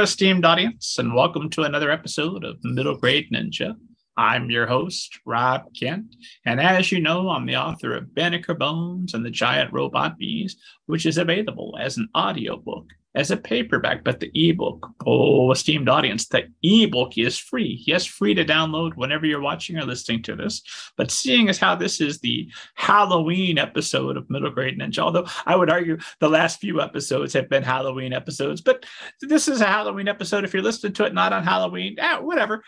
Esteemed audience, and welcome to another episode of Middle Grade Ninja. I'm your host, Rob Kent, and as you know, I'm the author of Banneker Bones and the Giant Robot Bees, which is available as an audiobook as a paperback, but the ebook, oh, esteemed audience, the ebook is free. Yes, free to download whenever you're watching or listening to this. But seeing as how this is the Halloween episode of Middle Grade Ninja, although I would argue the last few episodes have been Halloween episodes, but this is a Halloween episode. If you're listening to it not on Halloween, eh, whatever.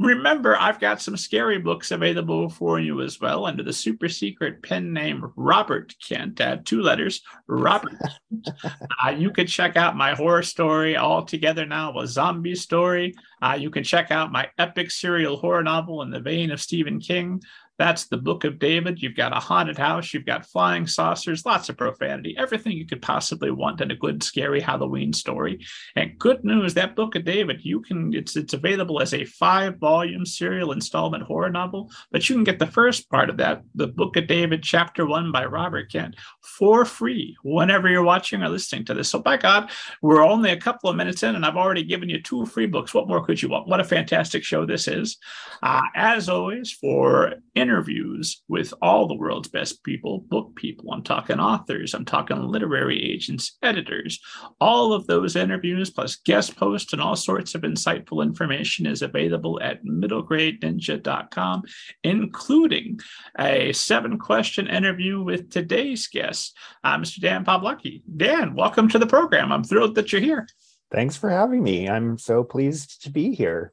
Remember, I've got some scary books available for you as well under the super secret pen name Robert Kent. Add two letters, Robert. uh, you can check out my horror story all together now, a zombie story. Uh, you can check out my epic serial horror novel in the vein of Stephen King. That's the Book of David. You've got a haunted house, you've got flying saucers, lots of profanity, everything you could possibly want in a good, scary Halloween story. And good news, that Book of David, you can it's it's available as a five-volume serial installment horror novel, but you can get the first part of that, the Book of David, Chapter One by Robert Kent, for free whenever you're watching or listening to this. So by God, we're only a couple of minutes in, and I've already given you two free books. What more could you want? What a fantastic show this is. Uh, as always, for in interviews with all the world's best people, book people. I'm talking authors, I'm talking literary agents, editors. All of those interviews, plus guest posts and all sorts of insightful information, is available at middlegradeninja.com, including a seven question interview with today's guest, uh, Mr. Dan Poblocki. Dan, welcome to the program. I'm thrilled that you're here. Thanks for having me. I'm so pleased to be here.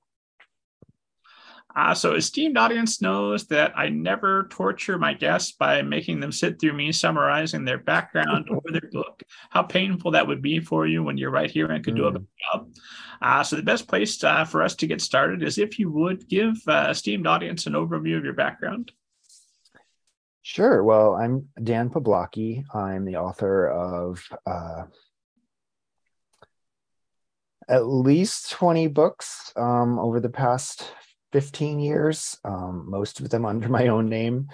Uh, so, esteemed audience knows that I never torture my guests by making them sit through me summarizing their background or their book. How painful that would be for you when you're right here and could mm. do a better job. Uh, so, the best place uh, for us to get started is if you would give uh, esteemed audience an overview of your background. Sure. Well, I'm Dan Poblocki. I'm the author of uh, at least 20 books um, over the past 15 years, um, most of them under my own name.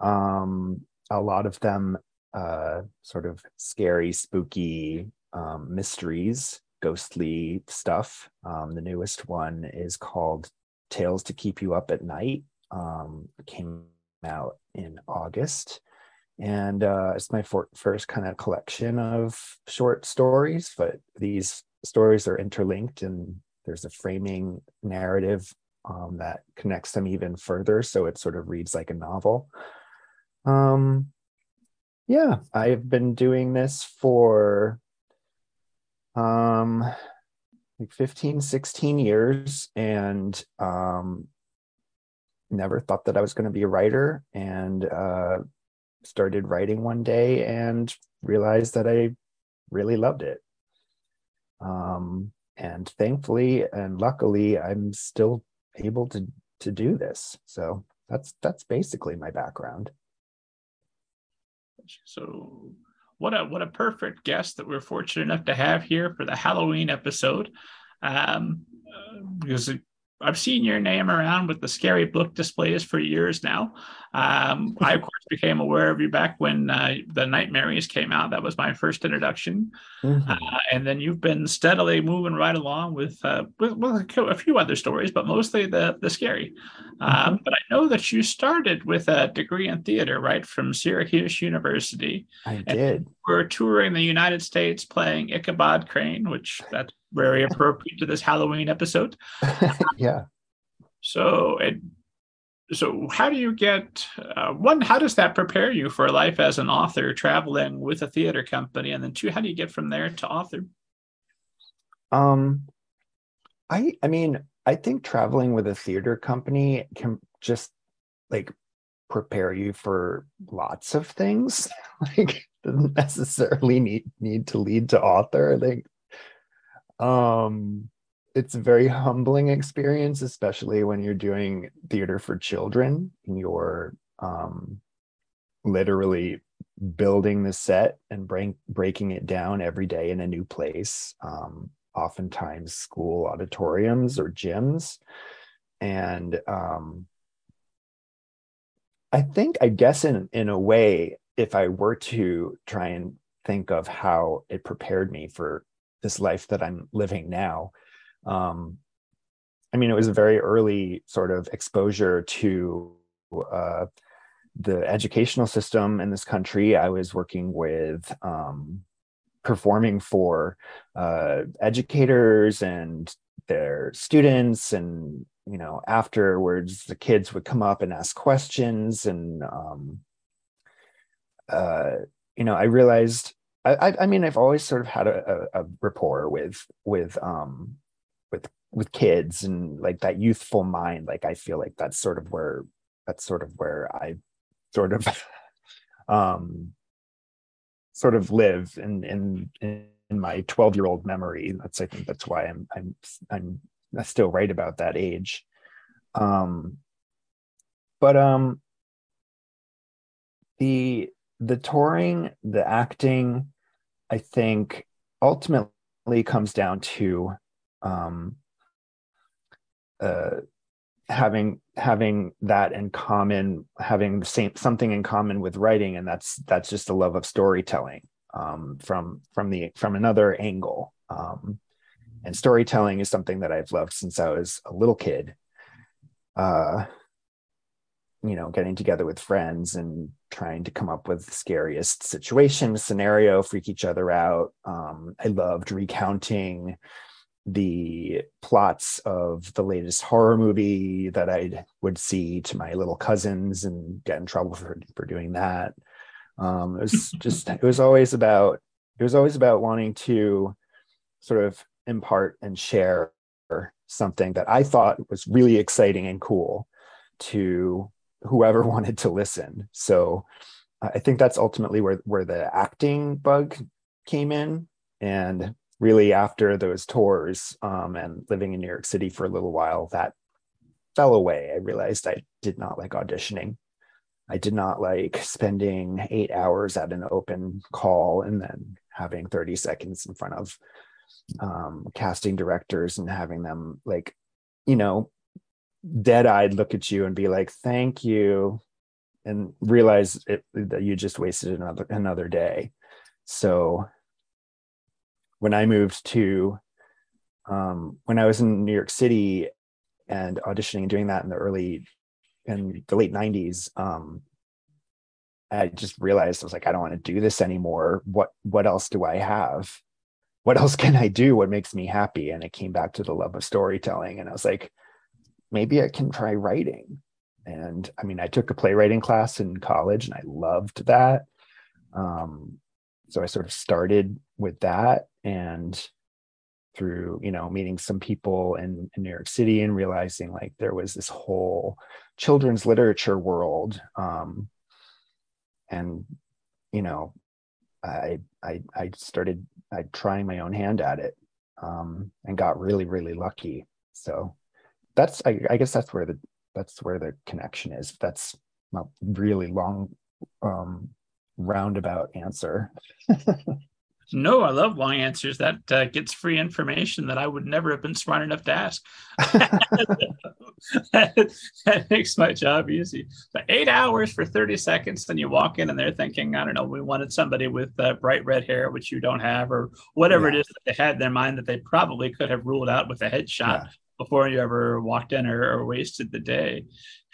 Um, a lot of them uh, sort of scary, spooky um, mysteries, ghostly stuff. Um, the newest one is called Tales to Keep You Up at Night. Um, came out in August. And uh, it's my for- first kind of collection of short stories, but these stories are interlinked and there's a framing narrative um, that connects them even further. So it sort of reads like a novel. Um, yeah, I've been doing this for um, like 15, 16 years and um, never thought that I was going to be a writer and uh, started writing one day and realized that I really loved it. Um, and thankfully and luckily, I'm still able to to do this. So that's that's basically my background. So what a what a perfect guest that we're fortunate enough to have here for the Halloween episode. Um, uh, because I've seen your name around with the scary book displays for years now. Um, I, course, became aware of you back when uh, the Nightmarys came out. That was my first introduction. Mm-hmm. Uh, and then you've been steadily moving right along with, uh, with, with, a few other stories, but mostly the, the scary. Um, mm-hmm. But I know that you started with a degree in theater, right, from Syracuse University. I did. We're touring the United States playing Ichabod Crane, which that's very appropriate to this Halloween episode. yeah. So it so how do you get uh, one how does that prepare you for life as an author traveling with a theater company? And then two how do you get from there to author? Um i i mean i think traveling with a theater company can just like prepare you for lots of things. Like doesn't necessarily need need to lead to author i think um it's a very humbling experience, especially when you're doing theater for children you're um, literally building the set and break, breaking it down every day in a new place, um, oftentimes school auditoriums or gyms. And um, I think, I guess, in, in a way, if I were to try and think of how it prepared me for this life that i'm living now um i mean it was a very early sort of exposure to uh the educational system in this country. I was working with um performing for uh educators and their students and you know afterwards the kids would come up and ask questions and um uh you know i realized i i mean i've always sort of had a, a, rapport with with um with with kids and like that youthful mind like i feel like that's sort of where that's sort of where i sort of um sort of live in in in my 12 year old memory that's i think that's why i'm i'm i'm still write about that age. Um, but um, the the touring, the acting, I think ultimately comes down to um, uh, having having that in common, having the same something in common with writing, and that's that's just a love of storytelling um, from from the from another angle. Um, and storytelling is something that I've loved since I was a little kid. Uh, you know, getting together with friends and trying to come up with the scariest situation, scenario, freak each other out. Um, I loved recounting the plots of the latest horror movie that I would see to my little cousins and get in trouble for, for doing that. Um, it was just, it was always about, it was always about wanting to sort of impart and share something that I thought was really exciting and cool to whoever wanted to listen. So I think that's ultimately where where the acting bug came in, and really after those tours um, and living in New York City for a little while, that fell away. I realized I did not like auditioning. I did not like spending eight hours at an open call and then having 30 seconds in front of um, casting directors and having them like, you know, dead eyed look at you and be like, thank you, and realize it, that you just wasted another another day. So when I moved to um, when I was in New York City and auditioning and doing that in the early in the late 90s, um, I just realized I was like, I don't want to do this anymore. What what else do I have? what else can I do? What makes me happy? And it came back to the love of storytelling. And I was like, maybe I can try writing. And I mean, I took a playwriting class in college and I loved that. Um, so I sort of started with that and through, you know, meeting some people in, in New York City and realizing like there was this whole children's literature world. Um, and, you know, I, I, I started I trying my own hand at it um, and got really really lucky. So that's I, I, guess that's where the that's where the connection is. That's a really long um, roundabout answer. No, I love long answers. That uh, gets free information that I would never have been smart enough to ask. that, makes my job easy. But eight hours for 30 seconds, then you walk in and they're thinking, I don't know, we wanted somebody with uh, bright red hair, which you don't have, or whatever yeah. it is that they had in their mind that they probably could have ruled out with a headshot. Yeah. Before you ever walked in or, or wasted the day,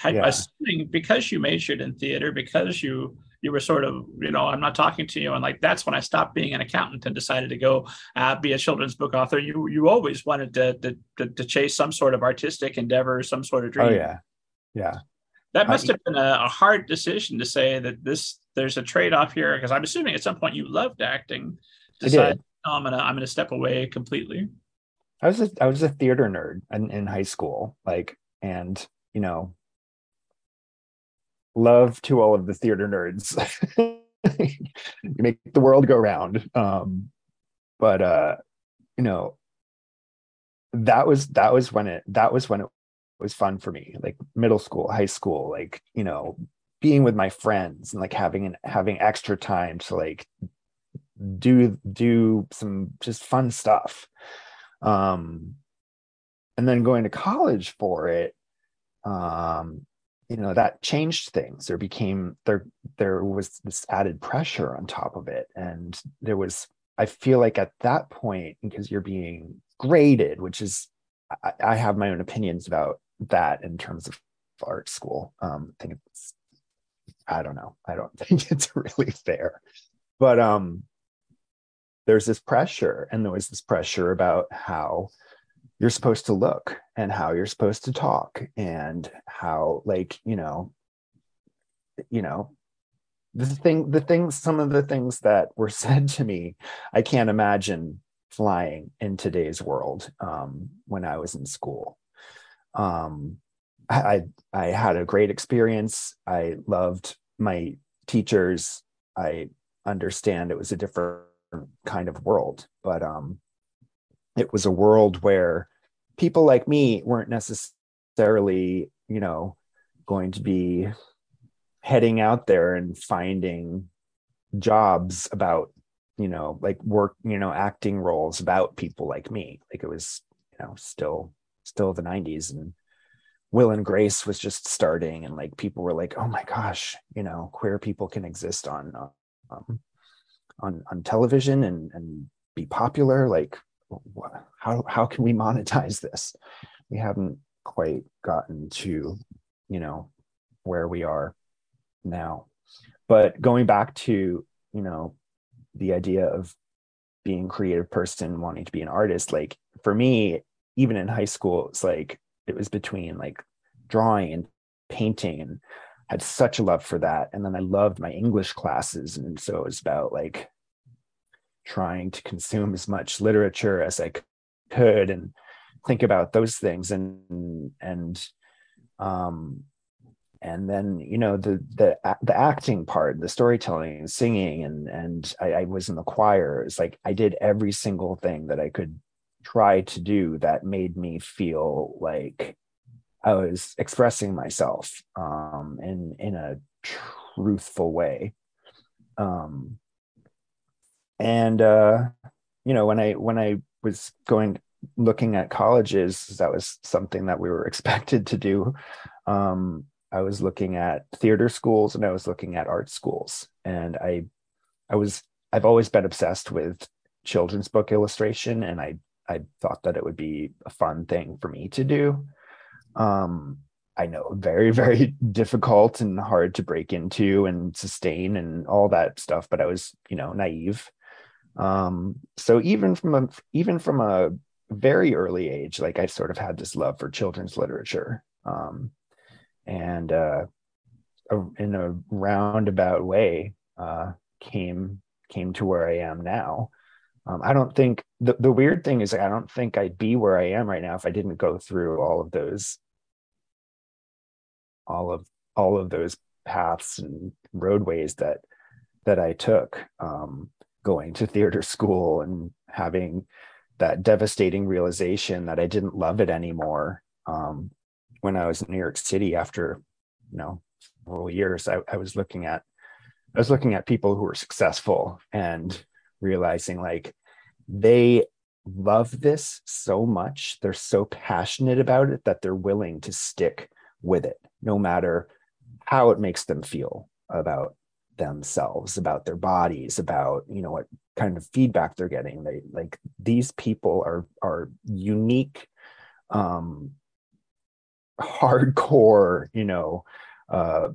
yeah. assuming because you majored in theater, because you you were sort of, you know, I'm not talking to you. And like, that's when I stopped being an accountant and decided to go uh, be a children's book author. You, you always wanted to, to, to, to chase some sort of artistic endeavor, some sort of dream. Oh yeah. Yeah. That must have been a, a hard decision to say that this, there's a trade-off here. Cause I'm assuming at some point you loved acting. Decide, oh, I'm going to, I'm to step away completely. I was a, I was a theater nerd in, in high school, like, and you know, love to all of the theater nerds. you make the world go round. Um, but uh, you know, that was that was when it that was when it was fun for me. Like middle school, high school, like you know, being with my friends and like having an having extra time to like do do some just fun stuff. Um, and then going to college for it um you know that changed things there became there there was this added pressure on top of it and there was I feel like at that point, because you're being graded, which is I, I have my own opinions about that in terms of art school. Um, I think it's I don't know. I don't think it's really fair. But um there's this pressure and there was this pressure about how you're supposed to look and how you're supposed to talk and how like you know you know the thing the things some of the things that were said to me i can't imagine flying in today's world um, when i was in school. Um, I, I had a great experience. I loved my teachers. I understand it was a different kind of world but um it was a world where people like me weren't necessarily you know going to be heading out there and finding jobs about you know like work you know acting roles about people like me. Like it was you know still still the 90s and will and grace was just starting and like people were like oh my gosh you know queer people can exist on um, on on television and and be popular. Like how how can we monetize this? We haven't quite gotten to you know where we are now. But going back to you know the idea of being a creative person wanting to be an artist like for me even in high school it's like it was between like drawing and painting and had such a love for that. And then i loved my english classes and so it was about like trying to consume as much literature as I could and think about those things and and um and then you know the the the acting part the storytelling and singing and and I, I was in the choir. It's like i did every single thing that i could try to do that made me feel like i was expressing myself um in in a truthful way. Um and uh, you know when i when i was going looking at colleges that was something that we were expected to do. Um, i was looking at theater schools and i was looking at art schools. And i i was i've always been obsessed with children's book illustration and i i thought that it would be a fun thing for me to do. Um, I know very, very difficult and hard to break into and sustain and all that stuff. But I was, you know, naive um, so even from a even from a very early age, like I sort of had this love for children's literature, um, and uh, in a roundabout way, uh, came came to where I am now. Um, I don't think the, the weird thing is I don't think I'd be where I am right now if I didn't go through all of those all of all of those paths and roadways that that I took. Um, going to theater school and having that devastating realization that I didn't love it anymore. Um, when I was in New York City after, you know, several years, I, I was looking at, I was looking at people who were successful and realizing like they love this so much, they're so passionate about it that they're willing to stick with it, no matter how it makes them feel about themselves about their bodies about you know what kind of feedback they're getting. They like these people are are unique um hardcore you know uh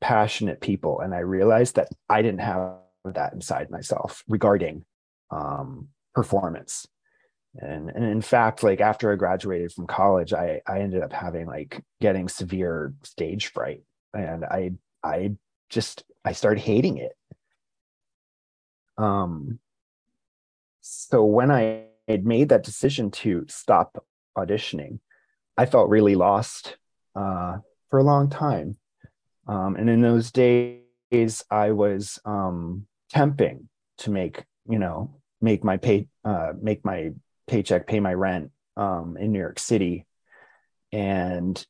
passionate people. And i realized that i didn't have that inside myself regarding um performance. And and in fact like after i graduated from college i i ended up having like getting severe stage fright. And i i just I started hating it. Um, so when I had made that decision to stop auditioning, I felt really lost uh, for a long time. Um, and in those days, I was um, temping to make you know make my pay uh, make my paycheck pay my rent um, in New York City, and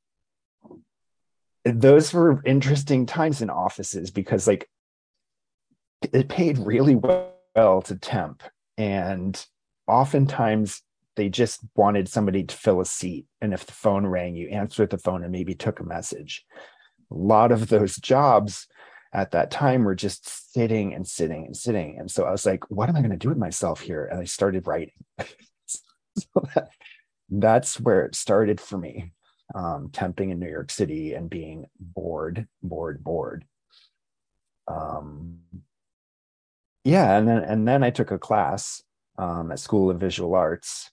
those were interesting times in offices because like it paid really well to temp and oftentimes they just wanted somebody to fill a seat and if the phone rang you answered the phone and maybe took a message a lot of those jobs at that time were just sitting and sitting and sitting. And so I was like, what am I going to do with myself here? And I started writing. so that, that's where it started for me, um, temping in New York City and being bored, bored, bored. Um, yeah, and then and then I took a class um, at School of Visual Arts.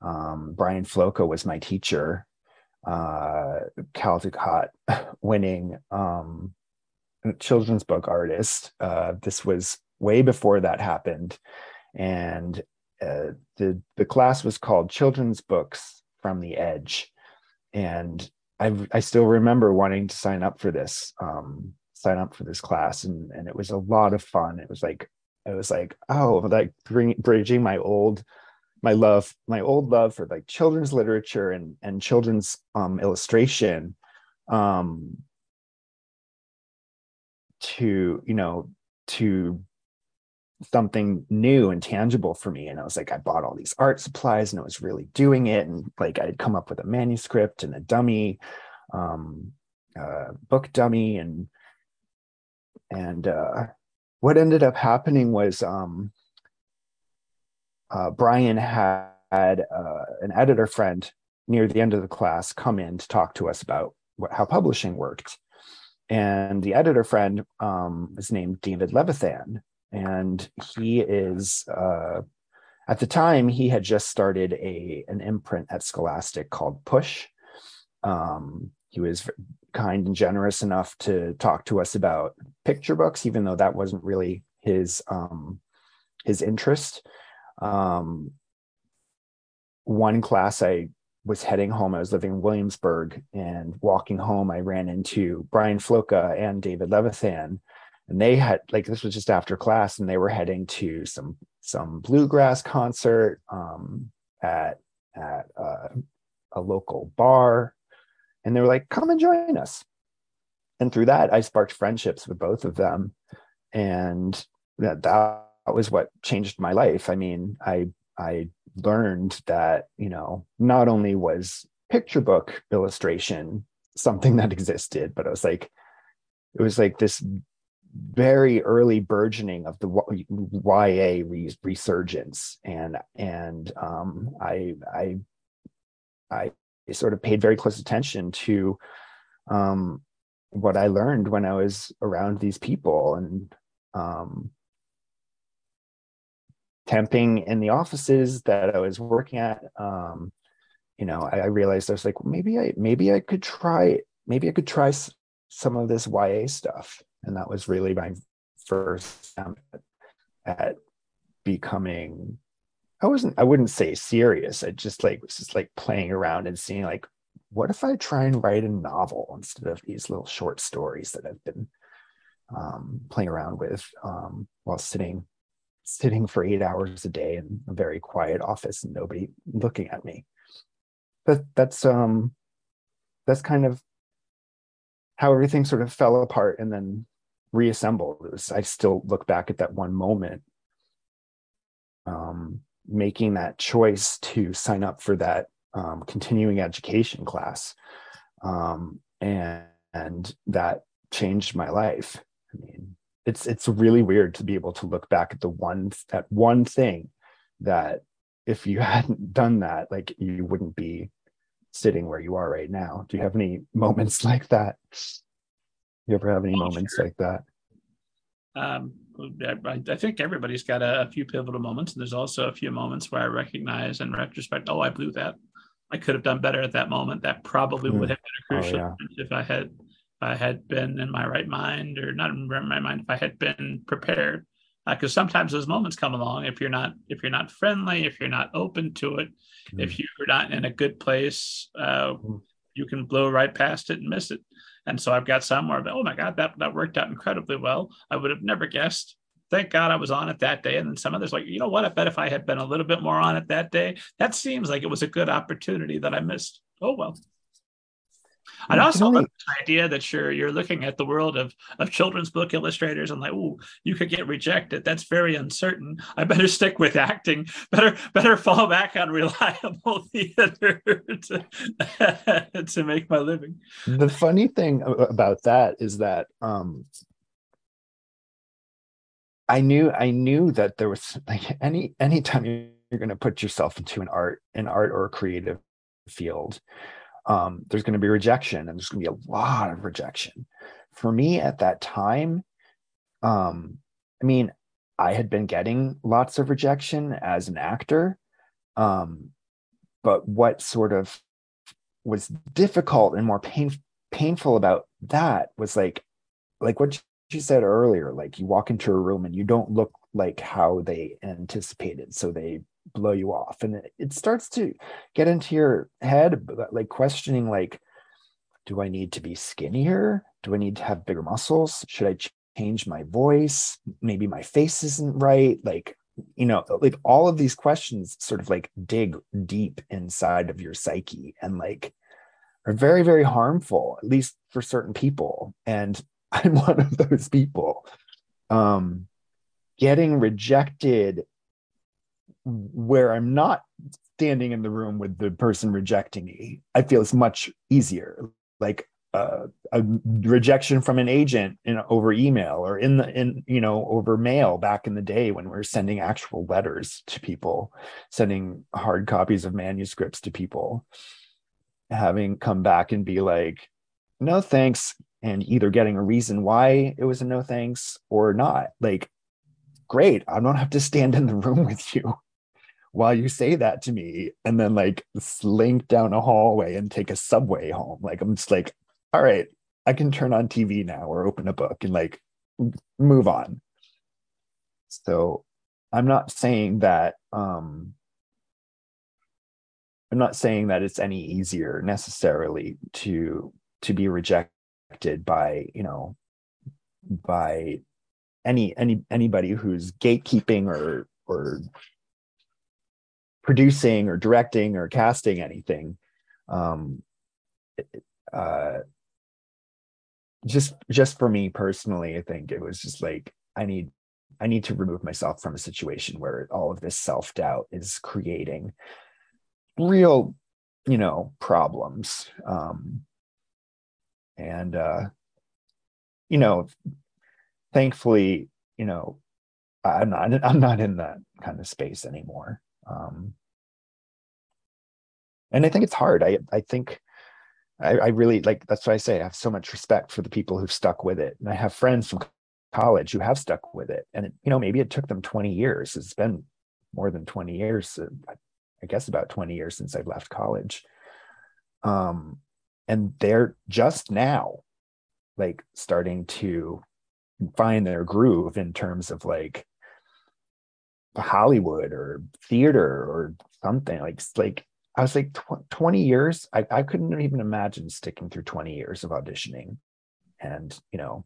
Um, Brian Floca was my teacher, uh, Caldecott winning um, children's book artist. Uh, this was way before that happened, and uh, the the class was called Children's Books from the Edge, and I I still remember wanting to sign up for this um, sign up for this class, and and it was a lot of fun. It was like it was like oh like bring, bridging my old my love my old love for like children's literature and and children's um, illustration um, to you know to something new and tangible for me and i was like i bought all these art supplies and i was really doing it and like i'd come up with a manuscript and a dummy um book dummy and and uh what ended up happening was um uh brian had uh, an editor friend near the end of the class come in to talk to us about what, how publishing worked and the editor friend um, is named David Levithan, and he is uh, at the time he had just started a an imprint at Scholastic called Push. Um, he was kind and generous enough to talk to us about picture books, even though that wasn't really his um, his interest. Um, one class I was heading home. I was living in Williamsburg and walking home, I ran into Brian Floca and David Levithan. And they had like this was just after class, and they were heading to some some bluegrass concert um, at at uh, a local bar, and they were like, "Come and join us." And through that, I sparked friendships with both of them, and that that was what changed my life. I mean, I I learned that you know not only was picture book illustration something that existed but it was like it was like this very early burgeoning of the YA resurgence. And and um, I I I sort of paid very close attention to um, what I learned when I was around these people and um, temping in the offices that I was working at, um, you know, I, I, realized I was like, maybe I maybe I could try maybe I could try some of this YA stuff, and that was really my first attempt at becoming. I wasn't. I wouldn't say serious. I just like was just like playing around and seeing like, what if I try and write a novel instead of these little short stories that I've been um, playing around with um, while sitting sitting for eight hours a day in a very quiet office and nobody looking at me. But that's um that's kind of how everything sort of fell apart and then reassembled. It Was, I still look back at that one moment, um, making that choice to sign up for that um, continuing education class, um, and, and that changed my life. I mean, it's it's really weird to be able to look back at the one that one thing that if you hadn't done that like you wouldn't be sitting where you are right now do you have any moments like that you ever have any oh, moments sure. like that um, I, I, think everybody's got a, a, few pivotal moments and there's also a few moments where i recognize in retrospect oh i blew that i could have done better at that moment that probably mm. would have been a oh, crucial oh, yeah. if i had I had been in my right mind, or not in my mind, if I had been prepared. Because uh, sometimes those moments come along if you're not if you're not friendly, if you're not open to it, mm. if you're not in a good place, uh, mm. you can blow right past it and miss it. And so I've got some where, oh my God, that that worked out incredibly well. I would have never guessed. Thank God I was on it that day. And then some others like, you know what? I bet if I had been a little bit more on it that day, that seems like it was a good opportunity that I missed. Oh well. I'd also love the idea that you're you're looking at the world of of children's book illustrators and like, oh, you could get rejected. That's very uncertain. I better stick with acting. Better better fall back on reliable theater to, to make my living. The funny thing about that is that um, I knew I knew that there was like any anytime you're going to put yourself into an art an art or a creative field um, there's going to be rejection and there's going to be a lot of rejection. For me at that time um, i mean i had been getting lots of rejection as an actor um, but what sort of was difficult and more pain, painful about that was like like what you said earlier like you walk into a room and you don't look like how they anticipated. So they blow you off. And it, starts to get into your head like questioning like do i need to be skinnier? Do i need to have bigger muscles? Should i change my voice? Maybe my face isn't right. Like you know like all of these questions sort of like dig deep inside of your psyche and like are very very harmful at least for certain people. And i'm one of those people. Um getting rejected where i'm not standing in the room with the person rejecting me i feel it's much easier. Like uh, a rejection from an agent in over email or in the in you know over mail back in the day when we are sending actual letters to people sending hard copies of manuscripts to people having come back and be like no thanks and either getting a reason why it was a no thanks or not. Like great i don't have to stand in the room with you while you say that to me and then like slink down a hallway and take a subway home like i'm just like all right, I can turn on TV now or open a book and like move on. So I'm not saying that um I'm not saying that it's any easier necessarily to to be rejected by, you know, by any any anybody who's gatekeeping or or producing or directing or casting anything um uh just just for me personally i think it was just like i need i need to remove myself from a situation where all of this self-doubt is creating real you know problems. Um and uh you know thankfully you know i'm not i'm not in that kind of space anymore um and i think it's hard i i think I, I really like that's why I say I have so much respect for the people who've stuck with it. And I have friends from college who have stuck with it. And, it, you know, maybe it took them 20 years. It's been more than 20 years, uh, I guess about 20 years since I've left college. Um, and they're just now like starting to find their groove in terms of like Hollywood or theater or something like like I was like tw- 20 years. I, I couldn't even imagine sticking through 20 years of auditioning and, you know,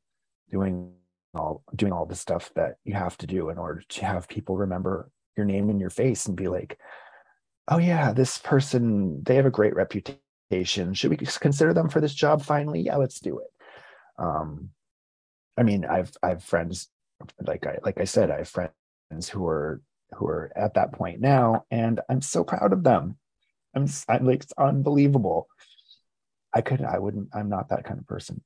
doing all doing all the stuff that you have to do in order to have people remember your name and your face and be like, oh yeah, this person, they have a great reputation. Should we consider them for this job finally? Yeah, let's do it. Um, I mean, I've I've friends like I like I said, I have friends who are who are at that point now, and I'm so proud of them I'm, I'm like it's unbelievable. I couldn't. I wouldn't. I'm not that kind of person.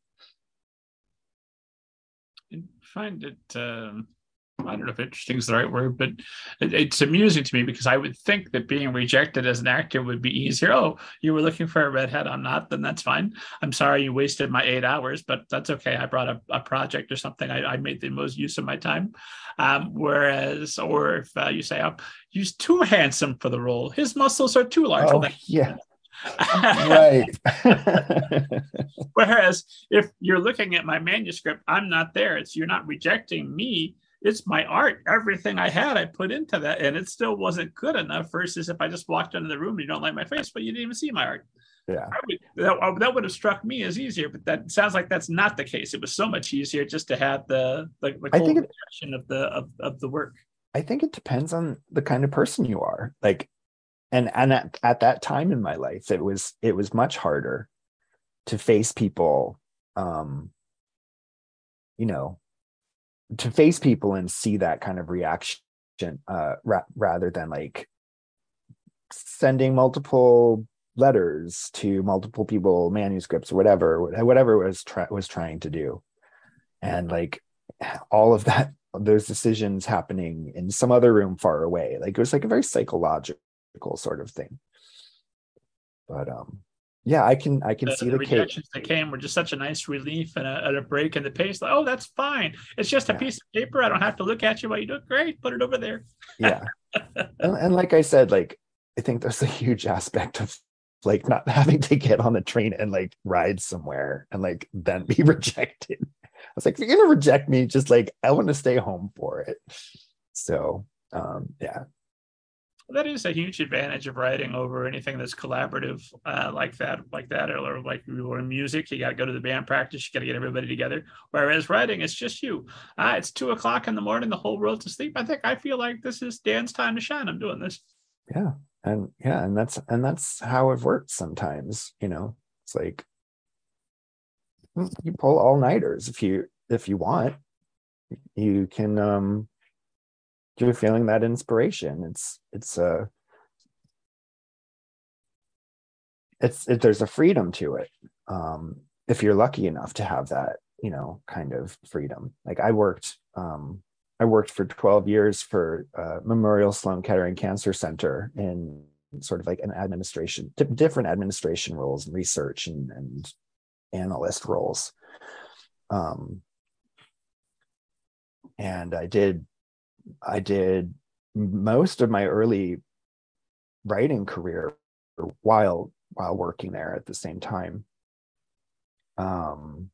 I find it. Um, I don't know if interesting is the right word, but it, it's amusing to me because I would think that being rejected as an actor would be easier. Oh, you were looking for a redhead. I'm not. Then that's fine. I'm sorry you wasted my eight hours, but that's okay. I brought a, a project or something. I, I made the most use of my time. Um, whereas, or if uh, you say, "I'm oh, he's too handsome for the role. His muscles are too large." Oh, yeah. right. Whereas if you're looking at my manuscript, I'm not there. It's you're not rejecting me. It's my art. Everything I had, I put into that, and it still wasn't good enough. Versus if I just walked into the room and you don't like my face, but you didn't even see my art. Yeah, would, that, that would have struck me as easier, but that sounds like that's not the case. It was so much easier just to have the the, the I think it, of the of, of the work. I think it depends on the kind of person you are. Like, and and at, at that time in my life, it was it was much harder to face people. Um, you know, to face people and see that kind of reaction uh, ra- rather than like sending multiple letters to multiple people manuscripts or whatever whatever was was trying to do and like all of that those decisions happening in some other room far away. Like it was like a very psychological sort of thing. But um yeah, I can I can the, see the the, rejections that came were just such a nice relief and a, and a break in the pace. Like, oh, that's fine. It's just a Yeah. piece of paper. I don't have to look at you while you do it. Great, put it over there. yeah and, and like i said like i think there's a huge aspect of like not having to get on the train and like ride somewhere and like then be rejected i was like if you're gonna reject me just like i want to stay home for it so um yeah That is a huge advantage of writing over anything that's collaborative uh, like that, like that, or like you were in music. You got to go to the band practice. You got to get everybody together. Whereas writing, it's just you. Uh, it's two o'clock in the morning. The whole world's asleep. I think I feel like this is Dan's time to shine. I'm doing this. yeah and yeah and that's and that's how it works sometimes you know it's like you pull all-nighters if you if you want you can um you're feeling that inspiration. It's it's a it's it, there's a freedom to it um if you're lucky enough to have that you know kind of freedom. Like i worked um i worked for 12 years for uh, memorial sloan kettering cancer center in sort of like an administration di- different administration roles and research and, and analyst roles. Um and i did i did most of my early writing career while while working there at the same time. Um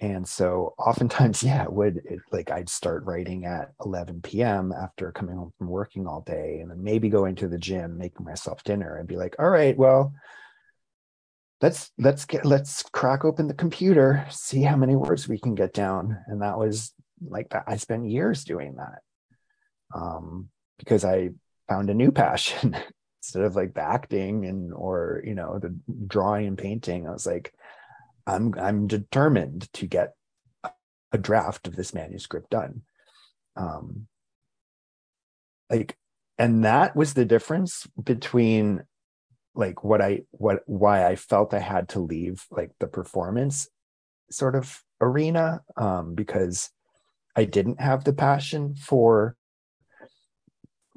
and so oftentimes yeah it would it, like i'd start writing at 11 p.m after coming home from working all day and then maybe going to the gym making myself dinner and be like all right well let's let's get let's crack open the computer see how many words we can get down. And that was like that i spent years doing that um because i found a new passion instead of like the acting and or you know the drawing and painting. I was like i'm i'm determined to get a draft of this manuscript done. Um like and that was the difference between like what i what why i felt i had to leave like the performance sort of arena um because i didn't have the passion for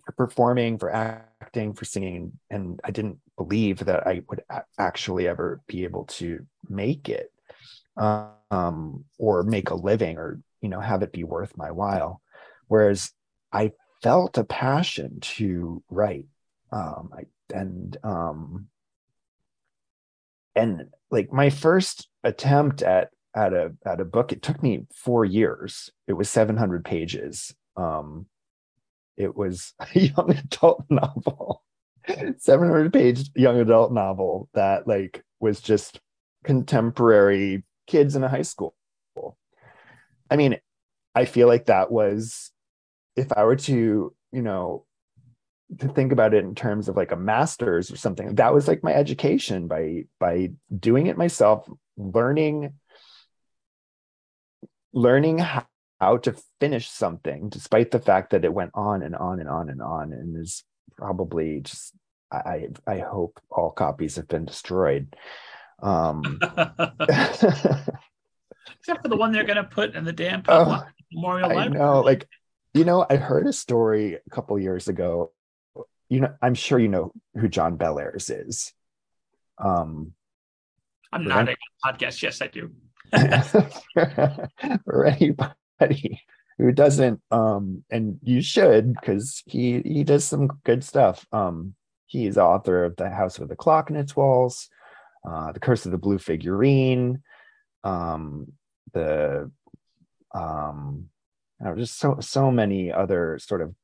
for performing for acting for singing and i didn't believe that i would actually ever be able to make it um or make a living or you know have it be worth my while. Whereas i felt a passion to write um and um and like my first attempt at at a at a book it took me 4 years. It was 700 pages. Um it was a young adult novel. 700 page young adult novel that like was just contemporary kids in a high school. I mean i feel like that was if i were to you know to think about it in terms of like a master's or something that was like my education by by doing it myself learning learning how, how to finish something despite the fact that it went on and on and on and on and is probably just i i hope all copies have been destroyed um Except for the one they're going to put in the damn Oh, Memorial I Library. know, like, you know, I heard a story a couple years ago. You know, I'm sure you know who John Bellairs is. Um, I'm not a podcast. Yes, I do. for anybody who doesn't, um, and you should, because he he does some good stuff. Um, he is author of The House with the Clock in Its Walls, uh, The Curse of the Blue Figurine, um, the um, know, just so so many other sort of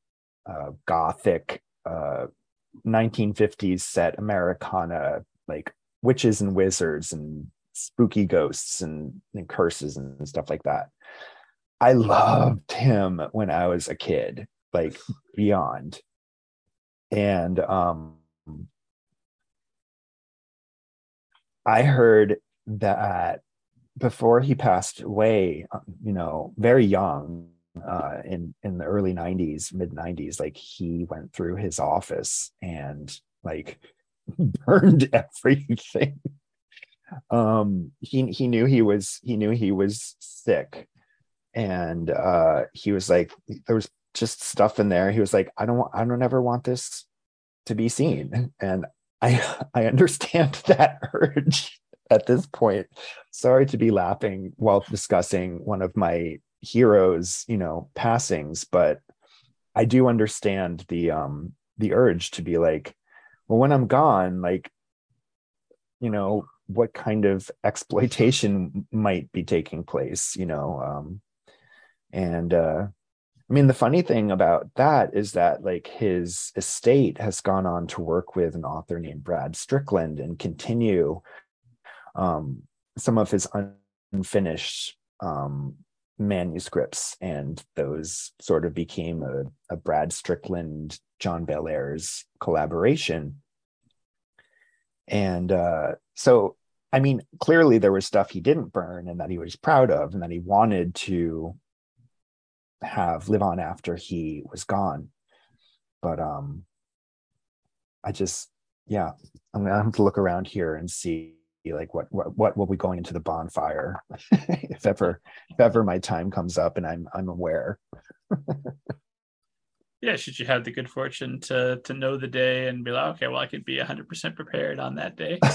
uh, gothic uh, 1950s set Americana like witches and wizards and spooky ghosts and, and curses and stuff like that. I loved him when I was a kid, like beyond. And um I heard that before he passed away, uh, you know, very young, uh, in in the early '90s, mid '90s, like he went through his office and like burned everything. Um, he he knew he was he knew he was sick, and uh he was like there was just stuff in there. He was like i don't want i don't ever want this to be seen. And i i understand that urge at this point. Sorry to be laughing while discussing one of my heroes you know passings but i do understand the um the urge to be like well when i'm gone like you know what kind of exploitation might be taking place you know um and uh i mean the funny thing about that is that like his estate has gone on to work with an author named brad strickland and continue um some of his unfinished um manuscripts and those sort of became a, a brad strickland john bellairs collaboration and uh, so, I mean, clearly there was stuff he didn't burn and that he was proud of and that he wanted to have live on after he was gone. But um, I just, yeah, I'm gonna have to look around here and see like what what what will be going into the bonfire if ever if ever my time comes up and I'm I'm aware. yeah, should you have the good fortune to to know the day and be like, okay, well, I could be 100% prepared on that day.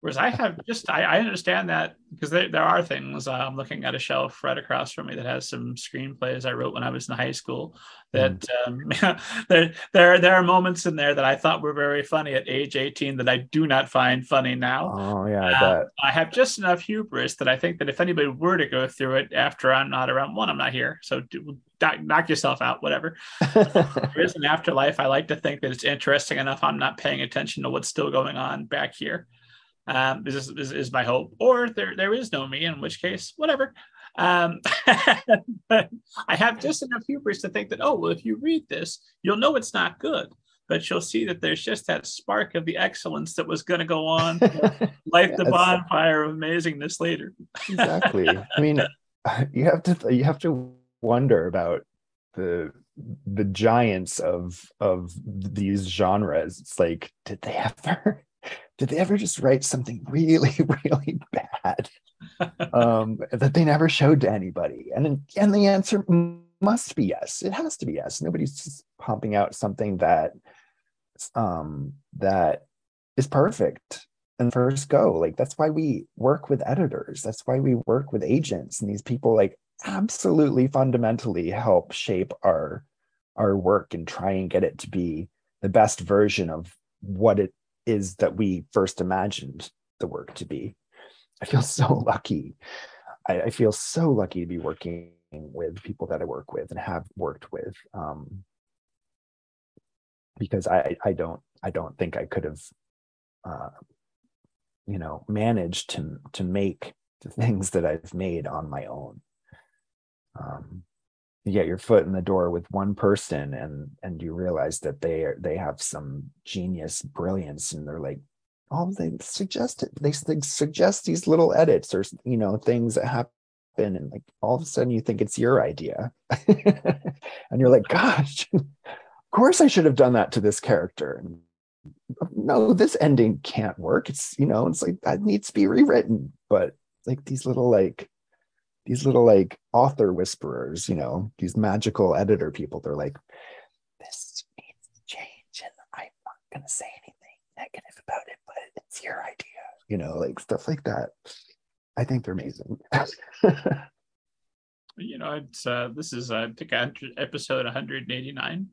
Whereas I have just, I, I understand that because there, there are things. Uh, I'm looking at a shelf right across from me that has some screenplays I wrote when I was in high school. That mm. um, there, there, there are moments in there that I thought were very funny at age 18 that I do not find funny now. Oh yeah, I, uh, I have just enough hubris that I think that if anybody were to go through it after I'm not around, one, I'm not here, so do, knock yourself out, whatever. there is an afterlife. I like to think that it's interesting enough. I'm not paying attention to what's still going on back here. Um, is, is, is my hope, or there there is no me, in which case, whatever. Um, I have just enough hubris to think that, oh, well, if you read this, you'll know it's not good, but you'll see that there's just that spark of the excellence that was going to go on, light the bonfire of amazingness later. exactly. I mean, you have to you have to wonder about the the giants of of these genres. It's like, did they ever did they ever just write something really, really bad um, that they never showed to anybody? And and the answer must be yes. It has to be yes. Nobody's just pumping out something that um, that is perfect and first go. Like that's why we work with editors. That's why we work with agents and these people like absolutely fundamentally help shape our our work and try and get it to be the best version of what it is that we first imagined the work to be. I feel so lucky. I, I feel so lucky to be working with people that I work with and have worked with. Um, because I, I don't I don't think I could have uh, you know managed to to make the things that I've made on my own. Um, you get your foot in the door with one person and and you realize that they are they have some genius brilliance and they're like oh they suggest it they, suggest these little edits or you know things that happen and like all of a sudden you think it's your idea. And you're like gosh of course i should have done that to this character. No this ending can't work. It's you know it's like that needs to be rewritten. But like these little like these little like author whisperers, you know, these magical editor people. They're like, this needs to change, and I'm not gonna say anything negative about it, but it's your idea, you know, like stuff like that. I think they're amazing. you know, it's uh, this is uh, I think episode 189.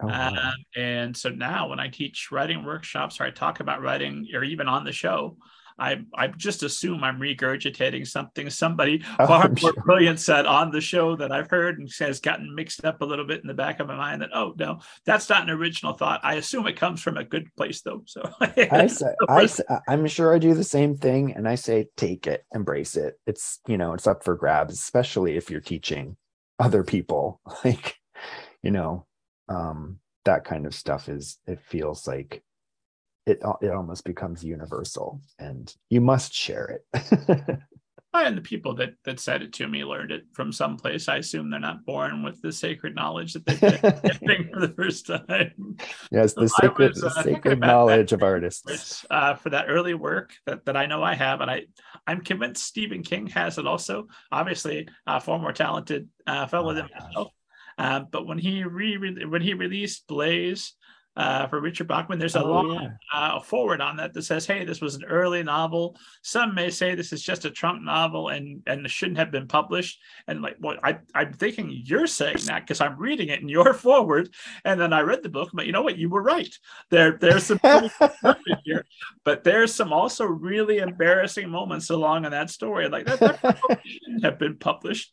Oh, wow. um, and so now when I teach writing workshops or I talk about writing or even on the show, I I just assume I'm regurgitating something somebody oh, far more brilliant said on the show that I've heard and has gotten mixed up a little bit in the back of my mind that oh no that's not an original thought. I assume it comes from a good place though. So I say, I say, I'm sure I do the same thing and I say take it, embrace it. It's you know it's up for grabs, especially if you're teaching other people like you know um that kind of stuff is it feels like it it almost becomes universal and you must share it and the people that that said it to me learned it from someplace. I assume they're not born with the sacred knowledge that they're getting for the first time. Yes, the sacred, was, uh, sacred knowledge of artists. Uh, for that early work that, that I know I have, and I I'm convinced Stephen King has it also. Obviously, a far more talented uh, fellow oh than myself. Uh, but when he re when he released Blaze, uh, for Richard Bachman. There's a oh, long yeah. uh, foreword on that that says, "Hey, this was an early novel. Some may say this is just a trunk novel and and shouldn't have been published." And like, what I I'm thinking you're saying that because I'm reading it in your foreword, and then I read the book. But you know what? You were right. There there's some here, but there's some also really embarrassing moments along in that story. Like that, that shouldn't have been published,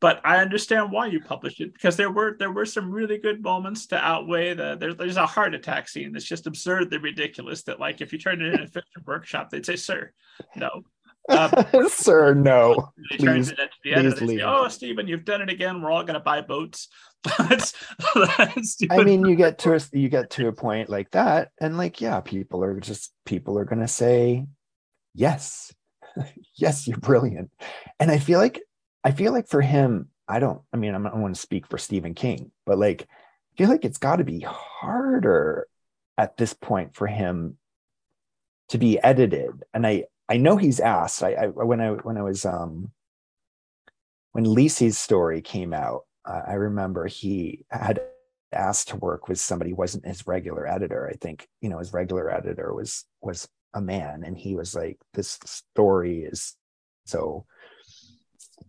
but I understand why you published it because there were there were some really good moments to outweigh the there, there's a hard heart attack scene that's just absurdly ridiculous. That like if you turned it in a fiction workshop, they'd say, "Sir, no." Um, Sir, no. Please, please leave. Say, oh, Stephen, you've done it again. We're all going to buy boats. that's, that's I mean, you get to a, you get to a point like that, and like, yeah, people are just people are going to say, "Yes, yes, you're brilliant." And I feel like I feel like for him, I don't. I mean, I'm, I don't want to speak for Stephen King, but like feel like it's got to be harder at this point for him to be edited. And I I know he's asked. I, I when I when I was um when Lisey's story came out, uh, I remember he had asked to work with somebody who wasn't his regular editor. I think you know his regular editor was was a man, and he was like, "This story is so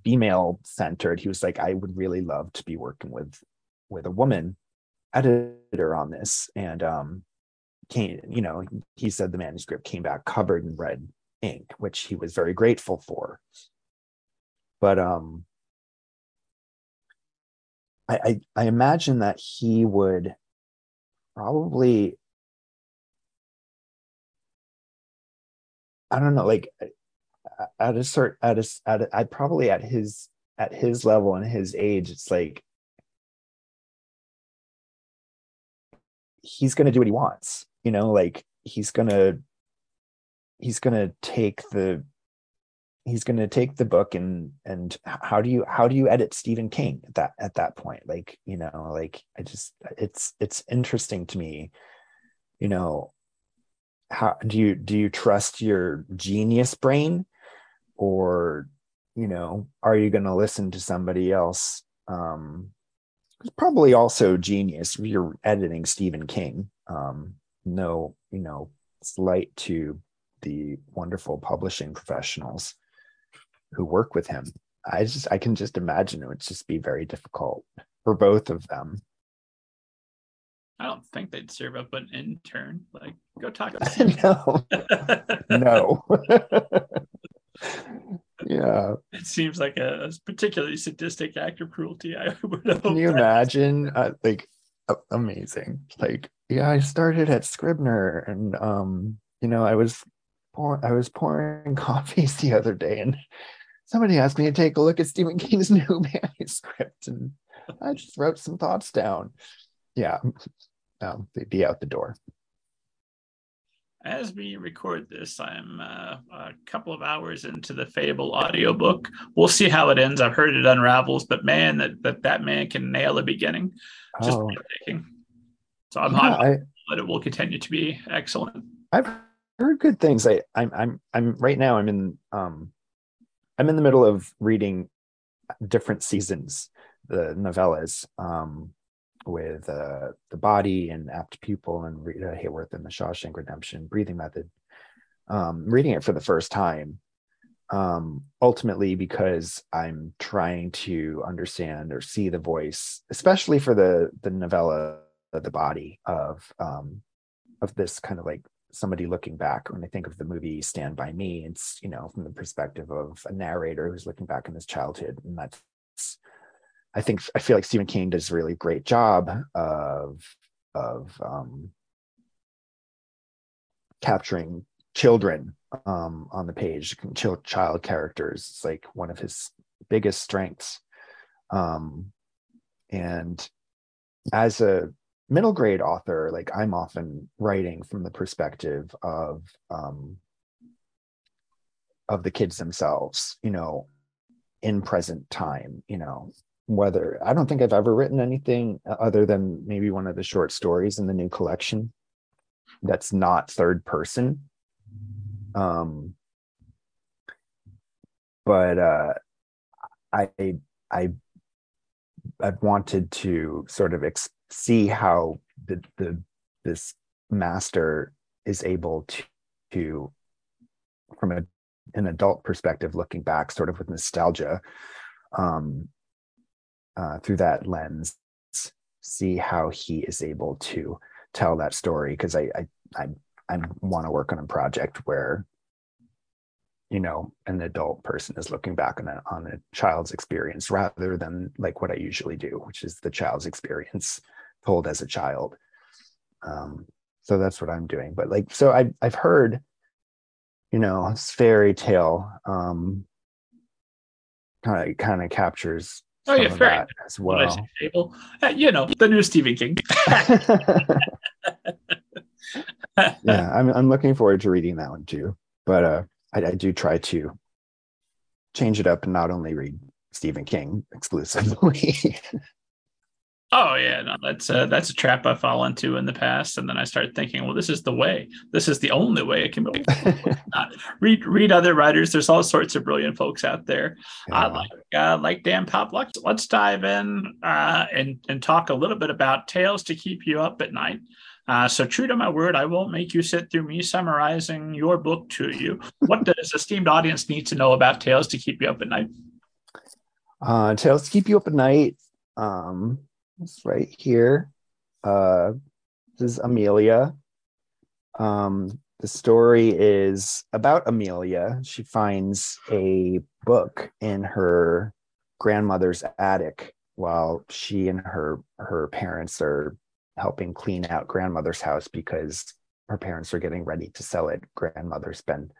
female centered." He was like, "I would really love to be working with with a woman." Editor on this and um came you know he said the manuscript came back covered in red ink which he was very grateful for. But um I, I, I imagine that he would probably I don't know, like at a certain at a at a, I probably at his at his level and his age, it's like he's going to do what he wants you know like he's going to he's going to take the he's going to take the book and and how do you how do you edit Stephen King at that at that point? Like you know like I just it's it's interesting to me you know how do you do you trust your genius brain? Or you know are you going to listen to somebody else um probably also genius if you're editing Stephen King. Um, no, you know, slight to the wonderful publishing professionals who work with him. I just I can just imagine it would just be very difficult for both of them. I don't think they'd serve up an intern. Like, go talk to no. no. yeah. It seems like a, particularly sadistic act of cruelty i would can you imagine? Uh, like amazing. Like yeah i started at scribner and um you know i was pour- i was pouring coffees the other day and somebody asked me to take a look at stephen king's new manuscript and i just wrote some thoughts down. Yeah um, they'd be out the door as we record this, I'm uh, a couple of hours into the Fable audiobook. We'll see how it ends. I've heard it unravels, but man, that that, that man can nail a beginning. Just oh. So I'm yeah, that it will continue to be excellent. I've heard good things. I, I'm I'm I'm right now. I'm in um, I'm in the middle of reading different seasons, the novellas. Um, with uh, the body and apt pupil and Rita Hayworth and the Shawshank Redemption breathing method. Um, reading it for the first time, um, ultimately because I'm trying to understand or see the voice, especially for the the novella, the body of um, of this kind of like somebody looking back. When I think of the movie Stand by Me, it's you know from the perspective of a narrator who's looking back in his childhood, and that's I think I feel like Stephen King does a really great job of of um, capturing children um, on the page, child characters. It's like one of his biggest strengths. Um, and as a middle grade author, like I'm often writing from the perspective of um, of the kids themselves you know in present time you know whether i don't think i've ever written anything other than maybe one of the short stories in the new collection that's not third person. Um but uh i i i've wanted to sort of ex- see how the the this master is able to, to from a, an adult perspective looking back sort of with nostalgia um, uh, through that lens see how he is able to tell that story because I, I i i want to work on a project where you know an adult person is looking back on a, on a child's experience rather than like what i usually do which is the child's experience told as a child. Um, so that's what i'm doing. But like so I, i've heard you know fairy tale um kind of kind of captures oh yeah fairy as well. Uh, you know the new stephen king. Yeah I'm, I'm looking forward to reading that one too but uh I, I do try to change it up and not only read stephen king exclusively Oh yeah, no, that's a, that's a trap I fall into in the past, and then I start thinking, well, this is the way. This is the only way it can be. read read other writers. There's all sorts of brilliant folks out there. Yeah. Uh, like uh, like Dan Pop. Let's let's dive in uh, and and talk a little bit about tales to keep you up at night. Uh, so true to my word, I won't make you sit through me summarizing your book to you. What does esteemed audience need to know about tales to keep you up at night? Uh, tales to keep you up at night. Um, it's right here. Uh, this is Amelia. Um, the story is about Amelia. She finds a book in her grandmother's attic while she and her her parents are helping clean out grandmother's house because her parents are getting ready to sell it. Grandmother's been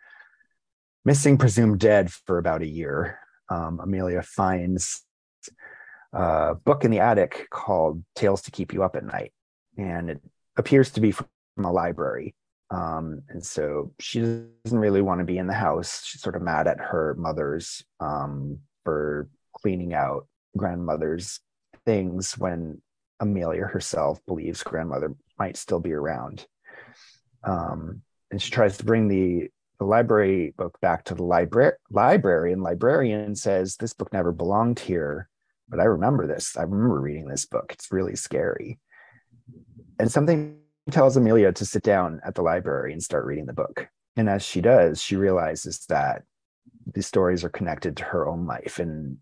missing, presumed dead for about a year. Um, Amelia finds a book in the attic called Tales to Keep You Up at Night. And it appears to be from a library. Um, and so she doesn't really want to be in the house. She's sort of mad at her mother's um, for cleaning out grandmother's things when Amelia herself believes grandmother might still be around. Um, and she tries to bring the, the library book back to the library library, and librarian says this book never belonged here but I remember this. I remember reading this book. It's really scary. And something tells Amelia to sit down at the library and start reading the book. And as she does, she realizes that these stories are connected to her own life in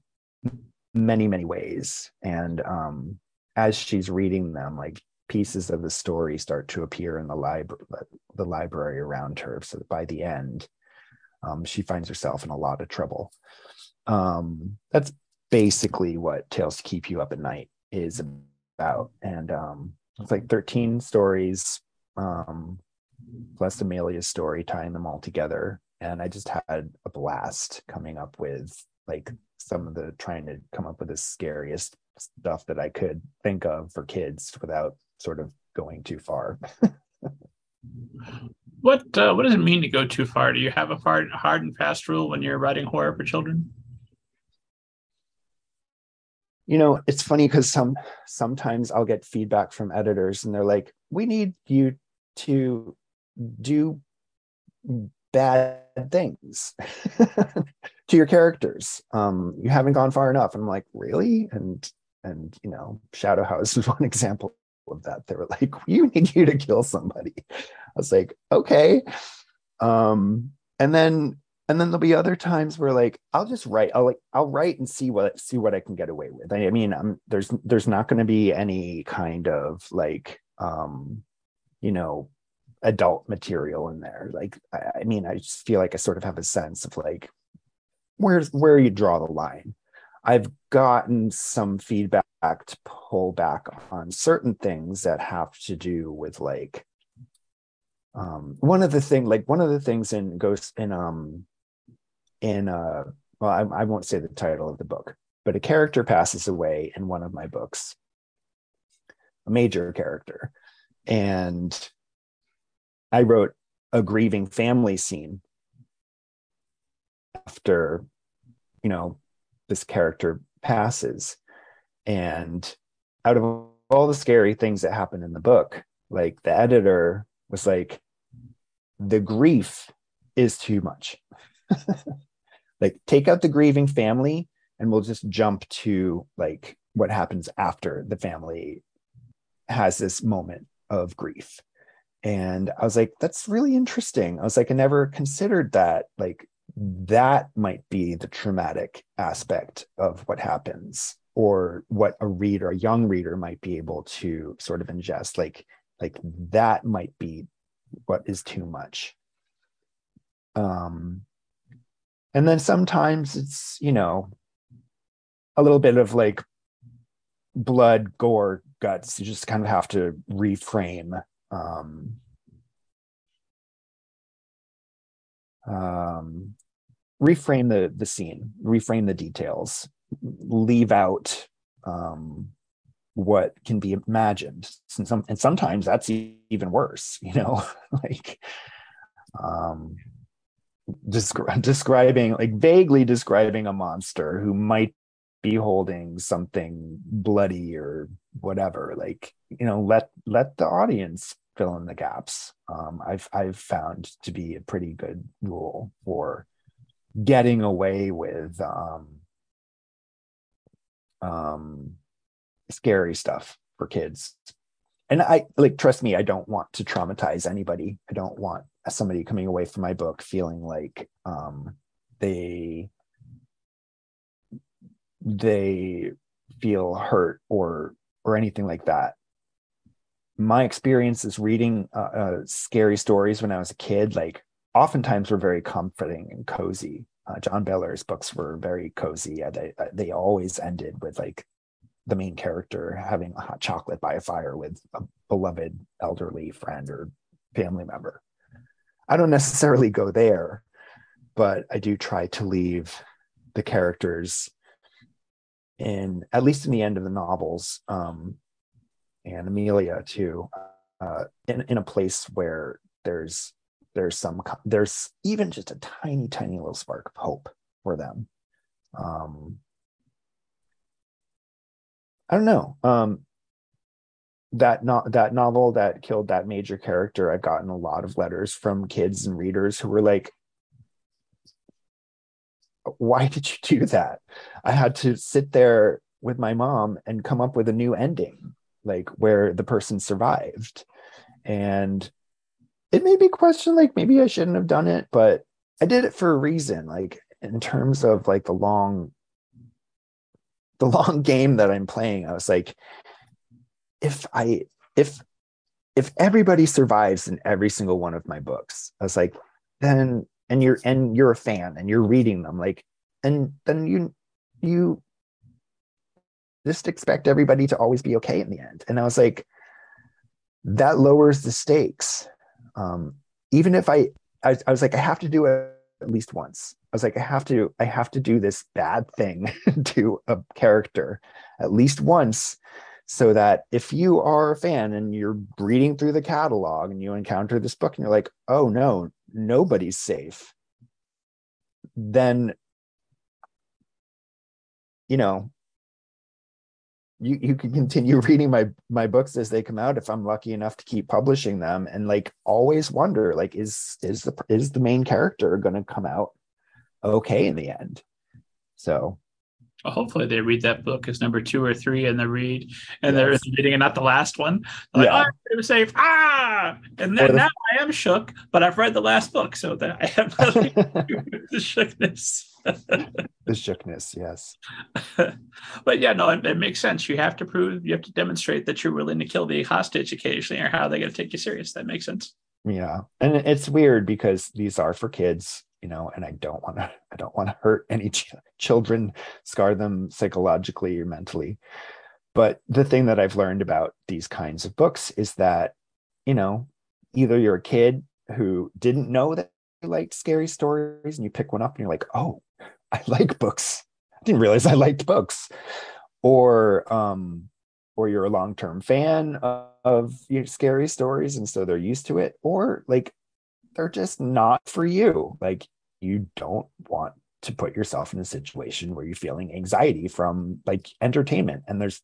many, many ways. And um, as she's reading them, like pieces of the story start to appear in the library, the library around her. So that by the end, um, she finds herself in a lot of trouble. Um, that's basically what Tales to Keep You Up at Night is about. And um, it's like 13 stories, um, plus Amelia's story, tying them all together. And I just had a blast coming up with like some of the trying to come up with the scariest stuff that I could think of for kids without sort of going too far. what uh, what does it mean to go too far? Do you have a hard hard and fast rule when you're writing horror for children? You know it's funny because some sometimes i'll get feedback from editors and they're like we need you to do bad things to your characters. Um you haven't gone far enough. And i'm like really? And and you know shadow house is one example of that. They were like we need you to kill somebody. I was like okay. Um and then and then there'll be other times where like i'll just write i'll like i'll write and see what see what i can get away with. I, mean i'm there's there's not going to be any kind of like um you know adult material in there. Like I, I mean i just feel like i sort of have a sense of like where's where you draw the line. I've gotten some feedback to pull back on certain things that have to do with like um one of the thing like one of the things in ghost in um in uh well I, I won't say the title of the book but a character passes away in one of my books. A major character. And i wrote a grieving family scene after you know this character passes. And out of all the scary things that happen in the book like the editor was like the grief is too much like take out the grieving family and we'll just jump to like what happens after the family has this moment of grief. And i was like that's really interesting. I was like i never considered that. Like that might be the traumatic aspect of what happens or what a reader a young reader might be able to sort of ingest. Like like that might be what is too much. Um and then sometimes it's you know a little bit of like blood gore guts you just kind of have to reframe um um reframe the the scene reframe the details leave out um what can be imagined. And, some, and sometimes that's even worse you know like um descri- describing like vaguely describing a monster who might be holding something bloody or whatever like you know let let the audience fill in the gaps. Um i've i've found to be a pretty good rule for getting away with um um scary stuff for kids. And i like trust me i don't want to traumatize anybody. I don't want somebody coming away from my book feeling like um they they feel hurt or or anything like that my experience is reading uh, uh, scary stories when i was a kid like oftentimes were very comforting and cozy uh, John Bellairs' books were very cozy they, they always ended with like the main character having a hot chocolate by a fire with a beloved elderly friend or family member. I don't necessarily go there, but I do try to leave the characters in at least in the end of the novels um, and Amelia too uh, in in a place where there's there's some there's even just a tiny tiny little spark of hope for them um, I don't know. Um, that not that novel that killed that major character. I've gotten a lot of letters from kids and readers who were like, "Why did you do that?" I had to sit there with my mom and come up with a new ending, like where the person survived, and it made me question like maybe I shouldn't have done it, but I did it for a reason. Like in terms of like the long the long game that I'm playing, I was like, if I if if everybody survives in every single one of my books, I was like, then and you're and you're a fan and you're reading them, like, and then you you just expect everybody to always be okay in the end. And I was like, that lowers the stakes. Um, even if I, I, I was like, I have to do it at least once. I was like, I have to, I have to do this bad thing to a character at least once so that if you are a fan and you're reading through the catalog and you encounter this book and you're like, oh no, nobody's safe, then you know you you can continue reading my my books as they come out if i'm lucky enough to keep publishing them. And like always wonder like is is the is the main character going to come out okay in the end? So hopefully they read that book as number two or three and they read and yes. they're reading and not the last one. They're yeah. like, oh, I'm safe. Ah, and then the- now I am shook, but I've read the last book, so that I have nothing the shookness. the shookness, yes. but yeah, no, it, it, makes sense. You have to prove, you have to demonstrate that you're willing to kill the hostage occasionally, or how are they going to take you serious? That makes sense. Yeah, and it's weird because these are for kids you know and i don't want to i don't want to hurt any ch- children scar them psychologically or mentally. But the thing that i've learned about these kinds of books is that you know either you're a kid who didn't know that you liked scary stories and you pick one up and you're like oh i like books. I didn't realize i liked books. Or um or you're a long-term fan of, of you know, scary stories and so they're used to it or like they're just not for you. Like you don't want to put yourself in a situation where you're feeling anxiety from like entertainment. And there's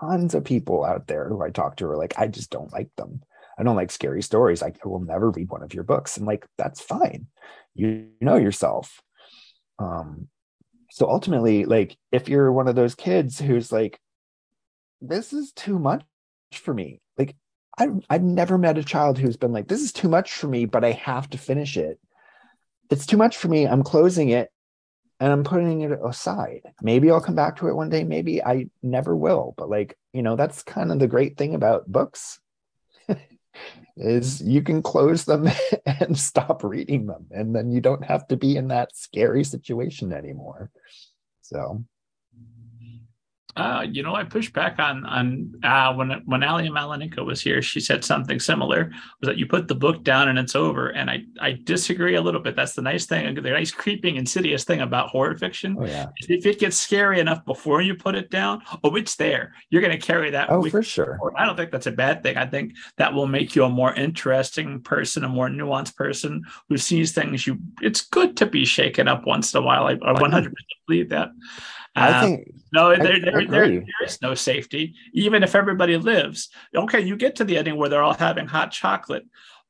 tons of people out there who I talk to are like, I just don't like them. I don't like scary stories. I will never read one of your books. And like, that's fine. You know yourself. Um, so ultimately, like, if you're one of those kids who's like, this is too much for me, like, I, I've never met a child who's been like, this is too much for me, but I have to finish it. It's too much for me. I'm closing it and I'm putting it aside. Maybe I'll come back to it one day. Maybe I never will. But like, you know, that's kind of the great thing about books is you can close them and stop reading them and then you don't have to be in that scary situation anymore so uh, you know, I pushed back on on uh, when when Alia Malinenko was here. She said something similar: was that you put the book down and it's over. And I I disagree a little bit. That's the nice thing, the nice creeping, insidious thing about horror fiction. Oh yeah. If it gets scary enough before you put it down, oh, it's there. You're going to carry that. Oh, for sure. I don't think that's a bad thing. I think that will make you a more interesting person, a more nuanced person who sees things. You, it's good to be shaken up once in a while. I, I 100% believe that. I um, think no, there, there, there, there is no safety, even if everybody lives. Okay, you get to the ending where they're all having hot chocolate,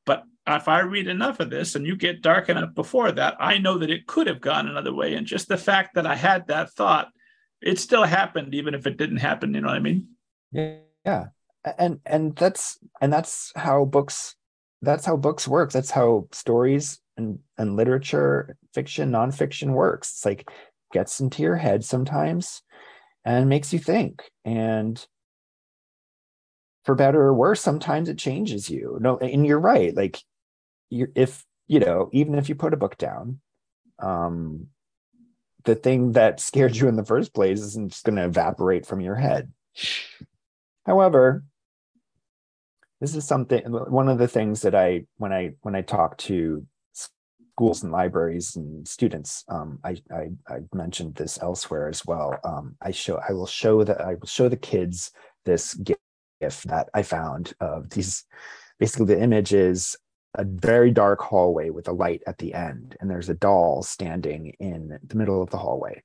but if I read enough of this and you get dark enough before that, I know that it could have gone another way. And just the fact that I had that thought, it still happened, even if it didn't happen. You know what I mean? Yeah, and and that's and that's how books that's how books work. That's how stories and and literature, fiction, nonfiction works. It's like gets into your head sometimes and makes you think. And for better or worse, sometimes it changes you. No, and you're right. Like you're if you know, even if you put a book down, um, the thing that scared you in the first place isn't just going to evaporate from your head. However, this is something one of the things that I when I when I talk to schools and libraries and students. Um, I, I, I mentioned this elsewhere as well. Um, I show I will show that I will show the kids this GIF that I found of these. Basically, the image is a very dark hallway with a light at the end, and there's a doll standing in the middle of the hallway.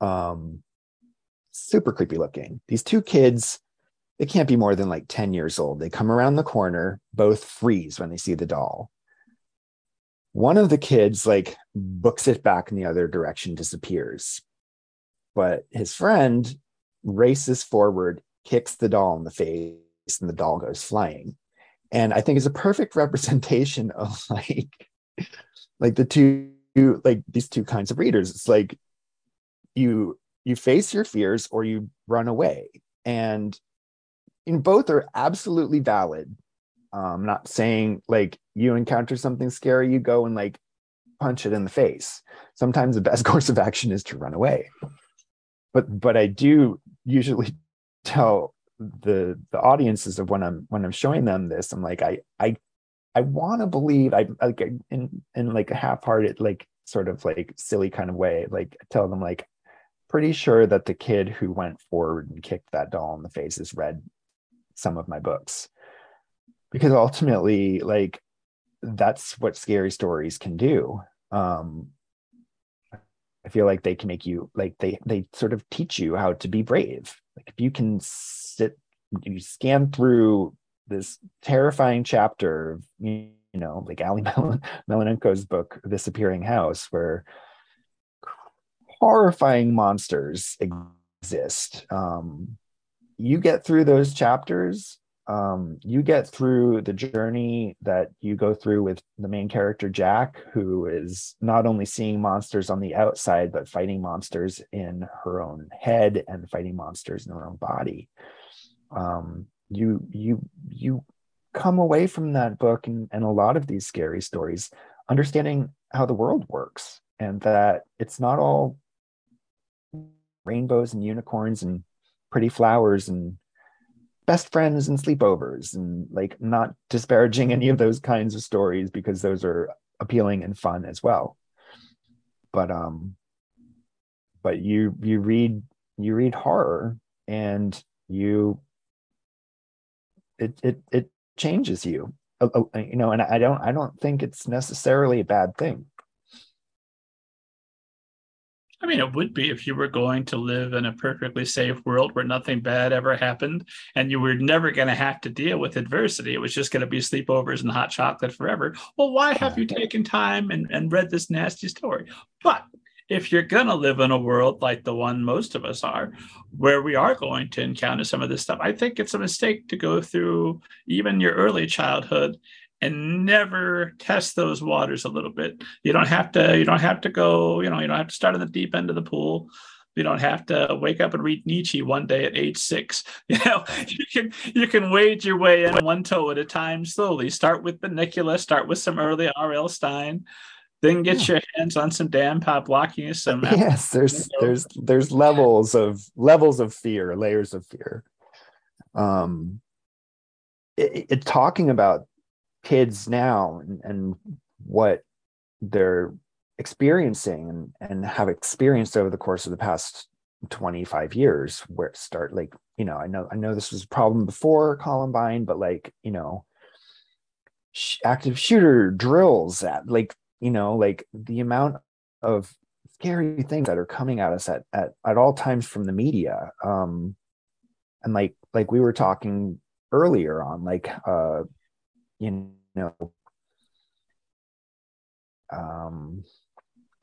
Um, super creepy looking. These two kids, they can't be more than like 10 years old. They come around the corner, both freeze when they see the doll one of the kids like books it back in the other direction, disappears. But his friend races forward, kicks the doll in the face, and the doll goes flying. And I think it's a perfect representation of like, like the two, like these two kinds of readers. It's like you you face your fears or you run away. And in both are absolutely valid um, not saying like you encounter something scary, you go and like punch it in the face. Sometimes the best course of action is to run away. But but I do usually tell the the audiences of when I'm when I'm showing them this, I'm like I I I want to believe I like in in like a half-hearted like sort of like silly kind of way like tell them like pretty sure that the kid who went forward and kicked that doll in the face has read some of my books because ultimately like that's what scary stories can do. Um i feel like they can make you like they they sort of teach you how to be brave. Like if you can sit you scan through this terrifying chapter of you know like ali Malinenko's book this appearing house where horrifying monsters exist. Um you get through those chapters um, you get through the journey that you go through with the main character Jac, who is not only seeing monsters on the outside, but fighting monsters in her own head and fighting monsters in her own body. Um, you you you come away from that book and, and a lot of these scary stories understanding how the world works and that it's not all rainbows and unicorns and pretty flowers and best friends and sleepovers and like not disparaging any of those kinds of stories because those are appealing and fun as well. But um but you you read you read horror and you it it it changes you. Uh, uh, you know and i don't i don't think it's necessarily a bad thing I mean, it would be if you were going to live in a perfectly safe world where nothing bad ever happened and you were never going to have to deal with adversity. It was just going to be sleepovers and hot chocolate forever. Well, why have you taken time and, and read this nasty story? But if you're going to live in a world like the one most of us are, where we are going to encounter some of this stuff, I think it's a mistake to go through even your early childhood and never test those waters a little bit. You don't have to, you don't have to go, you know, you don't have to start at the deep end of the pool. You don't have to wake up and read Nietzsche one day at age six. You know, you can you can wade your way in one toe at a time slowly. Start with the Nicola, start with some early R.L. Stine, then get yeah. your hands on some Dan Poblocki. Some yes, there's there's there's levels of levels of fear, layers of fear. Um, it, it talking about kids now and, and what they're experiencing and, and have experienced over the course of the past 25 years where start like you know i know i know this was a problem before columbine but like you know sh- active shooter drills at like you know like the amount of scary things that are coming at us at at, at all times from the media um and like like we were talking earlier on like uh you know um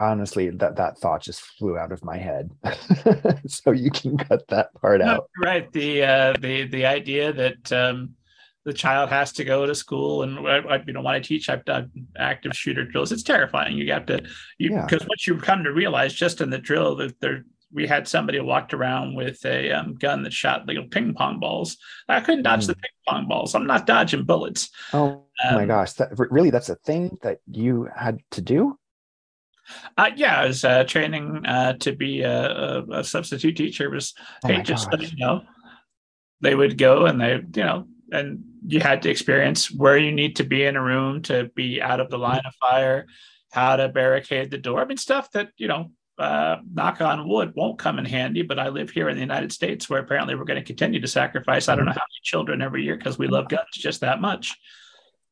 honestly that that thought just flew out of my head. So you can cut that part no, out. right. The uh the the idea that um the child has to go to school and I, you know when i teach i've done active shooter drills. It's terrifying. You have to you because yeah. once you come to realize just in the drill that there we had somebody walked around with a um, gun that shot little ping pong balls. I couldn't dodge mm. the ping pong balls. I'm not dodging bullets. Oh, um, my gosh! That, really, that's a thing that you had to do. Uh, yeah, I was uh, training uh, to be a, a, substitute teacher. It was oh hey, just you know, they would go and they, you know, and you had to experience where you need to be in a room to be out of the line of fire, how to barricade the door. I mean, stuff that you know uh, knock on wood, won't come in handy. But I live here in the United States where apparently we're going to continue to sacrifice I don't know how many children every year because we love guns just that much.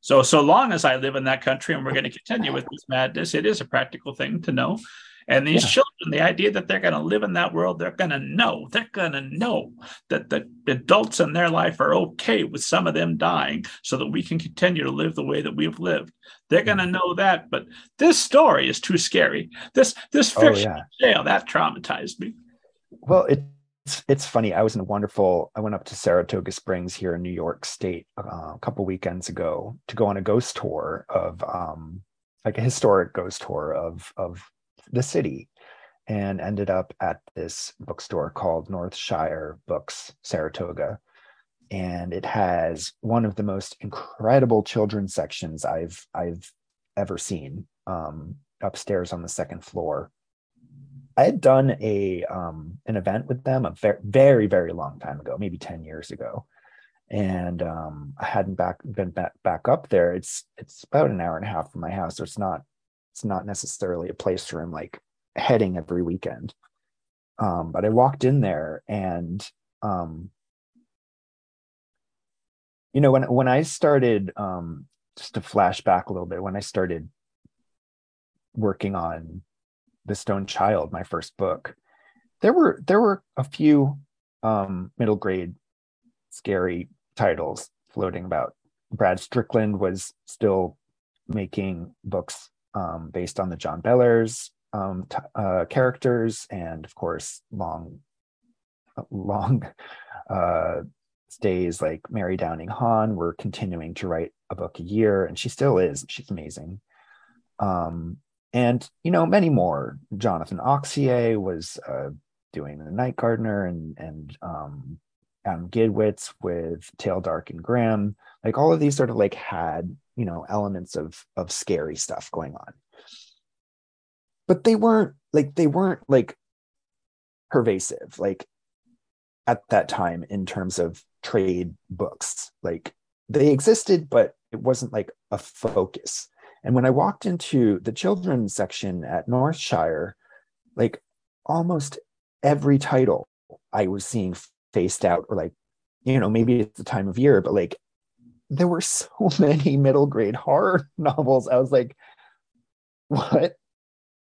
So, so long as I live in that country and we're going to continue with this madness, it is a practical thing to know. And these yeah. children, the idea that they're going to live in that world, they're going to know, they're going to know that the adults in their life are okay with some of them dying so that we can continue to live the way that we've lived. They're going to mm-hmm. know that. But this story is too scary. This, this fiction oh, yeah. jail, that traumatized me. Well, it, it's, it's funny. I was in a wonderful. I went up to Saratoga Springs here in New York State uh, a couple weekends ago to go on a ghost tour of um, like a historic ghost tour of of the city and ended up at this bookstore called Northshire Books, Saratoga. And it has one of the most incredible children's sections I've I've ever seen um, upstairs on the second floor. I had done a um, an event with them a very very very long time ago, maybe ten years ago, and um, I hadn't back been back, back up there. It's it's about an hour and a half from my house, so it's not it's not necessarily a place where I'm like heading every weekend. Um, but I walked in there and um, you know when when I started um, just to flash back a little bit when I started working on the Stone Child, my first book, there were there were a few um, middle grade scary titles floating about. Brad Strickland was still making books um, based on the John Bellairs um, t- uh, characters, and of course, long, long uh, stays like Mary Downing Hahn were continuing to write a book a year, and she still is. She's amazing. Um, and you know, many more. Jonathan Auxier was uh, doing the Night Gardener, and and um, Adam Gidwitz with Tale Dark and Grimm. Like all of these sort of like had you know elements of of scary stuff going on but they weren't like they weren't like pervasive like at that time in terms of trade books like they existed but it wasn't like a focus and when i walked into the children's section at northshire like almost every title i was seeing faced out or like you know maybe it's the time of year but like there were so many middle grade horror novels. I was like, what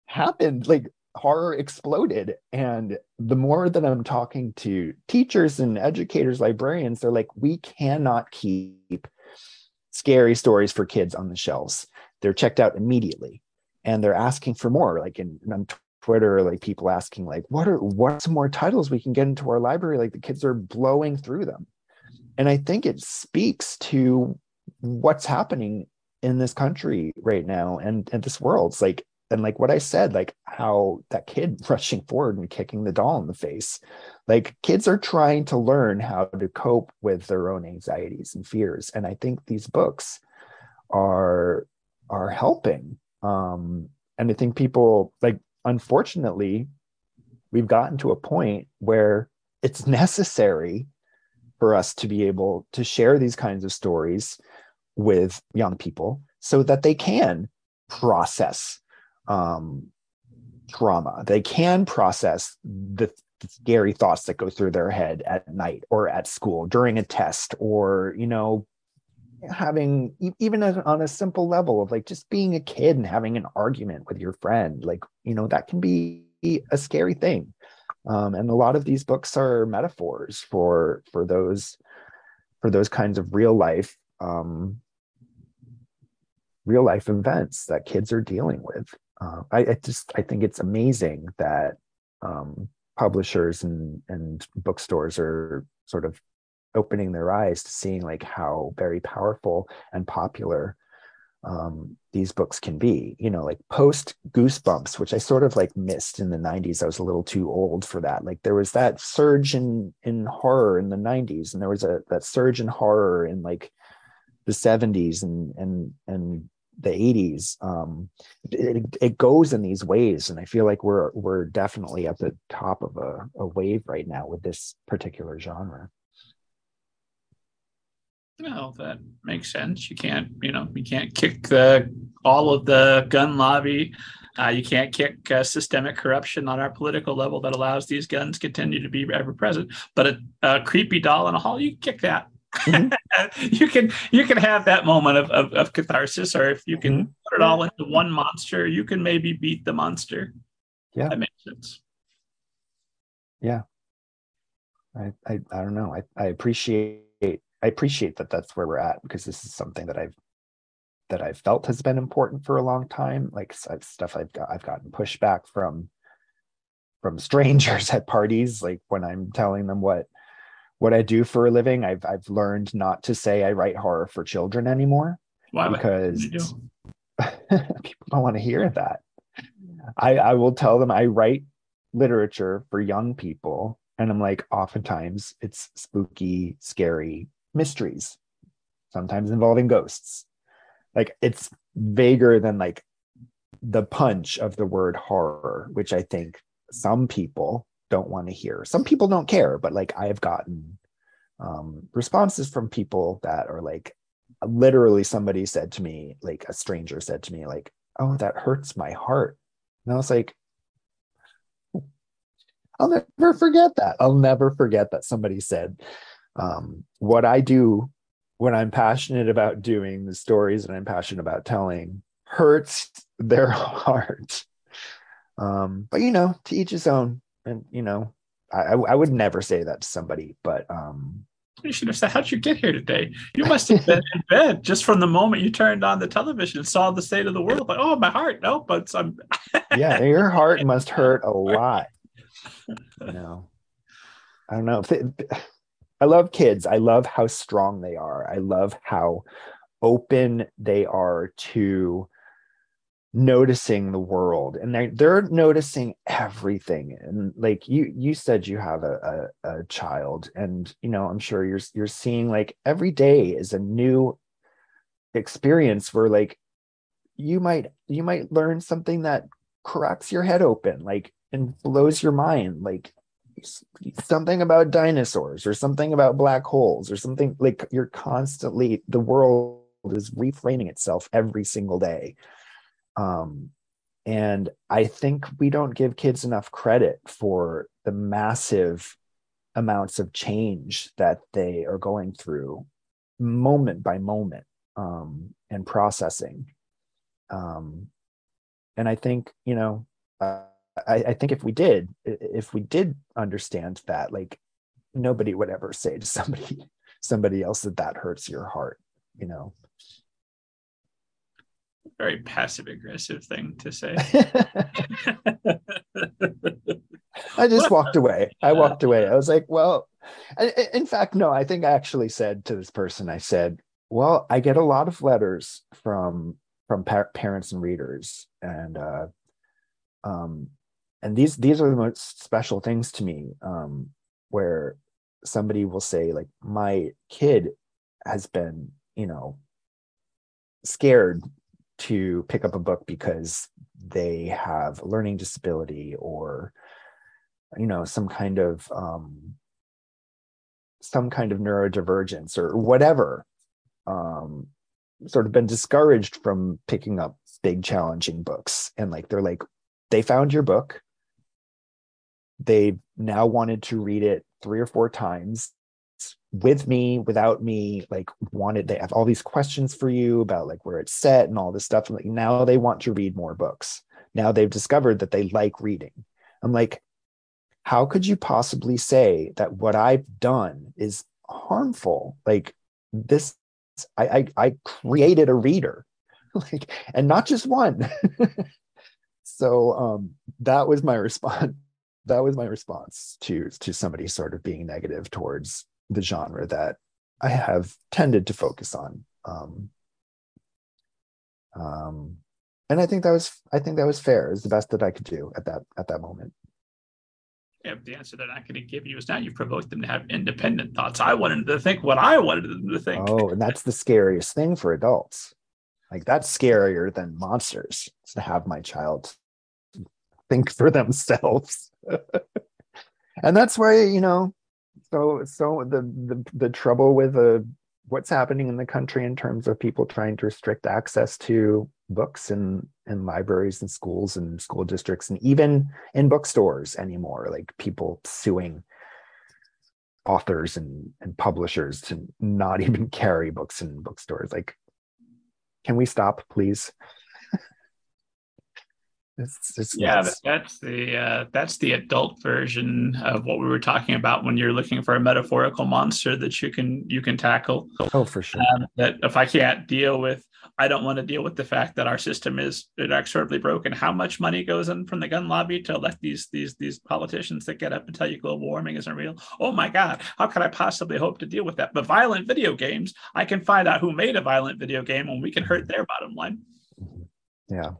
happened? Like, horror exploded and the more that i'm talking to teachers and educators librarians they're like we cannot keep scary stories for kids on the shelves they're checked out immediately and they're asking for more like in, on twitter like people asking like what are what's more titles we can get into our library? Like the kids are blowing through them. And i think it speaks to what's happening in this country right now and and this world. It's like and like what I said, like how that kid rushing forward and kicking the doll in the face, like kids are trying to learn how to cope with their own anxieties and fears, and I think these books are are helping. Um, and I think people like, unfortunately, we've gotten to a point where it's necessary for us to be able to share these kinds of stories with young people so that they can process um, trauma. They can process the, the scary thoughts that go through their head at night or at school during a test or, you know, having even on a simple level of like just being a kid and having an argument with your friend like you know that can be a scary thing. Um, and a lot of these books are metaphors for for those for those kinds of real life um, real life events that kids are dealing with. Uh, I, I, just I think it's amazing that um, publishers and and bookstores are sort of opening their eyes to seeing like how very powerful and popular um, these books can be. You know, like post Goosebumps, which I sort of like missed in the '90s. I was a little too old for that. Like there was that surge in in horror in the '90s, and there was a that surge in horror in like the 70s and and and the 80s um, it, it, goes in these waves and i feel like we're we're definitely at the top of a, a wave right now with this particular genre no that makes sense you can't you know you can't kick the all of the gun lobby uh, you can't kick uh, systemic corruption on our political level that allows these guns continue to be ever present but a, a creepy doll in a hall you kick that Mm-hmm. you can you can have that moment of, of, of catharsis, or if you can mm-hmm. put it all into one monster, you can maybe beat the monster. Yeah, that makes sense. Yeah, I I, I don't know. I, I appreciate I appreciate that that's where we're at because this is something that I've that I've felt has been important for a long time. Like uh, stuff I've got I've gotten pushback from from strangers at parties, like when I'm telling them what what I do for a living, I've I've learned not to say I write horror for children anymore. Why? Because people don't want to hear that. I I will tell them I write literature for young people, and I'm like, oftentimes it's spooky, scary mysteries, sometimes involving ghosts. Like it's vaguer than like the punch of the word horror, which I think some people don't want to hear. Some people don't care, but like I've gotten um, responses from people that are like, literally somebody said to me, like a stranger said to me, like, oh, that hurts my heart. And I was like, I'll never forget that. I'll never forget that somebody said, um, what I do when I'm passionate about doing the stories that I'm passionate about telling hurts their heart. Um, but you know, to each his own and you know, I, I would never say that to somebody, but um, you should have said, "How'd you get here today? You must have been in bed just from the moment you turned on the television and saw the state of the world." Like, oh, my heart, no, but I'm. yeah, your heart must hurt a lot. You know, I don't know. I love kids. I love how strong they are. I love how open they are to noticing the world and they're, they're noticing everything and like you you said you have a, a, a child and you know i'm sure you're you're seeing like every day is a new experience where like you might you might learn something that cracks your head open like and blows your mind like something about dinosaurs or something about black holes or something like you're constantly the world is reframing itself every single day um, and I think we don't give kids enough credit for the massive amounts of change that they are going through moment by moment um, and processing. Um, and I think, you know, uh, I, I think if we did, if we did understand that, like nobody would ever say to somebody somebody else that that hurts your heart, you know. Very passive aggressive thing to say. I just walked away. I walked away. I was like, well, in fact, no, I think I actually said to this person, I said, well, I get a lot of letters from from par- parents and readers, and uh, um, and these these are the most special things to me, um, where somebody will say like, my kid has been, you know, scared to pick up a book because they have a learning disability or you know some kind of um, some kind of neurodivergence or whatever um, sort of been discouraged from picking up big challenging books. And like they're like they found your book they now wanted to read it three or four times with me without me like wanted they have all these questions for you about like where it's set and all this stuff and like now they want to read more books now they've discovered that they like reading i'm like how could you possibly say that what I've done is harmful? Like this, I I, I created a reader, like, and not just one. so um, that was my response. That was my response to to somebody sort of being negative towards the genre that I have tended to focus on. Um, um, and I think that was I think that was fair. Is the best that I could do at that at that moment yeah, the answer they're not going to give you is now you provoked them to have independent thoughts. I wanted them to think what I wanted them to think. Oh, and that's the scariest thing for adults. Like that's scarier than monsters to have my child think for themselves. and that's why, you know, so so the the, the trouble with the uh, what's happening in the country in terms of people trying to restrict access to books and and libraries and schools and school districts and even in bookstores anymore like people suing authors and, and publishers to not even carry books in bookstores like can we stop please it's, it's yeah nuts. that's the uh, that's the adult version of what we were talking about when you're looking for a metaphorical monster that you can you can tackle oh for sure um, that if i can't deal with I don't want to deal with the fact that our system is inexorably broken. How much money goes in from the gun lobby to elect these these these politicians that get up and tell you global warming isn't real? Oh my God, how could I possibly hope to deal with that? But violent video games, I can find out who made a violent video game and we can hurt their bottom line. Yeah.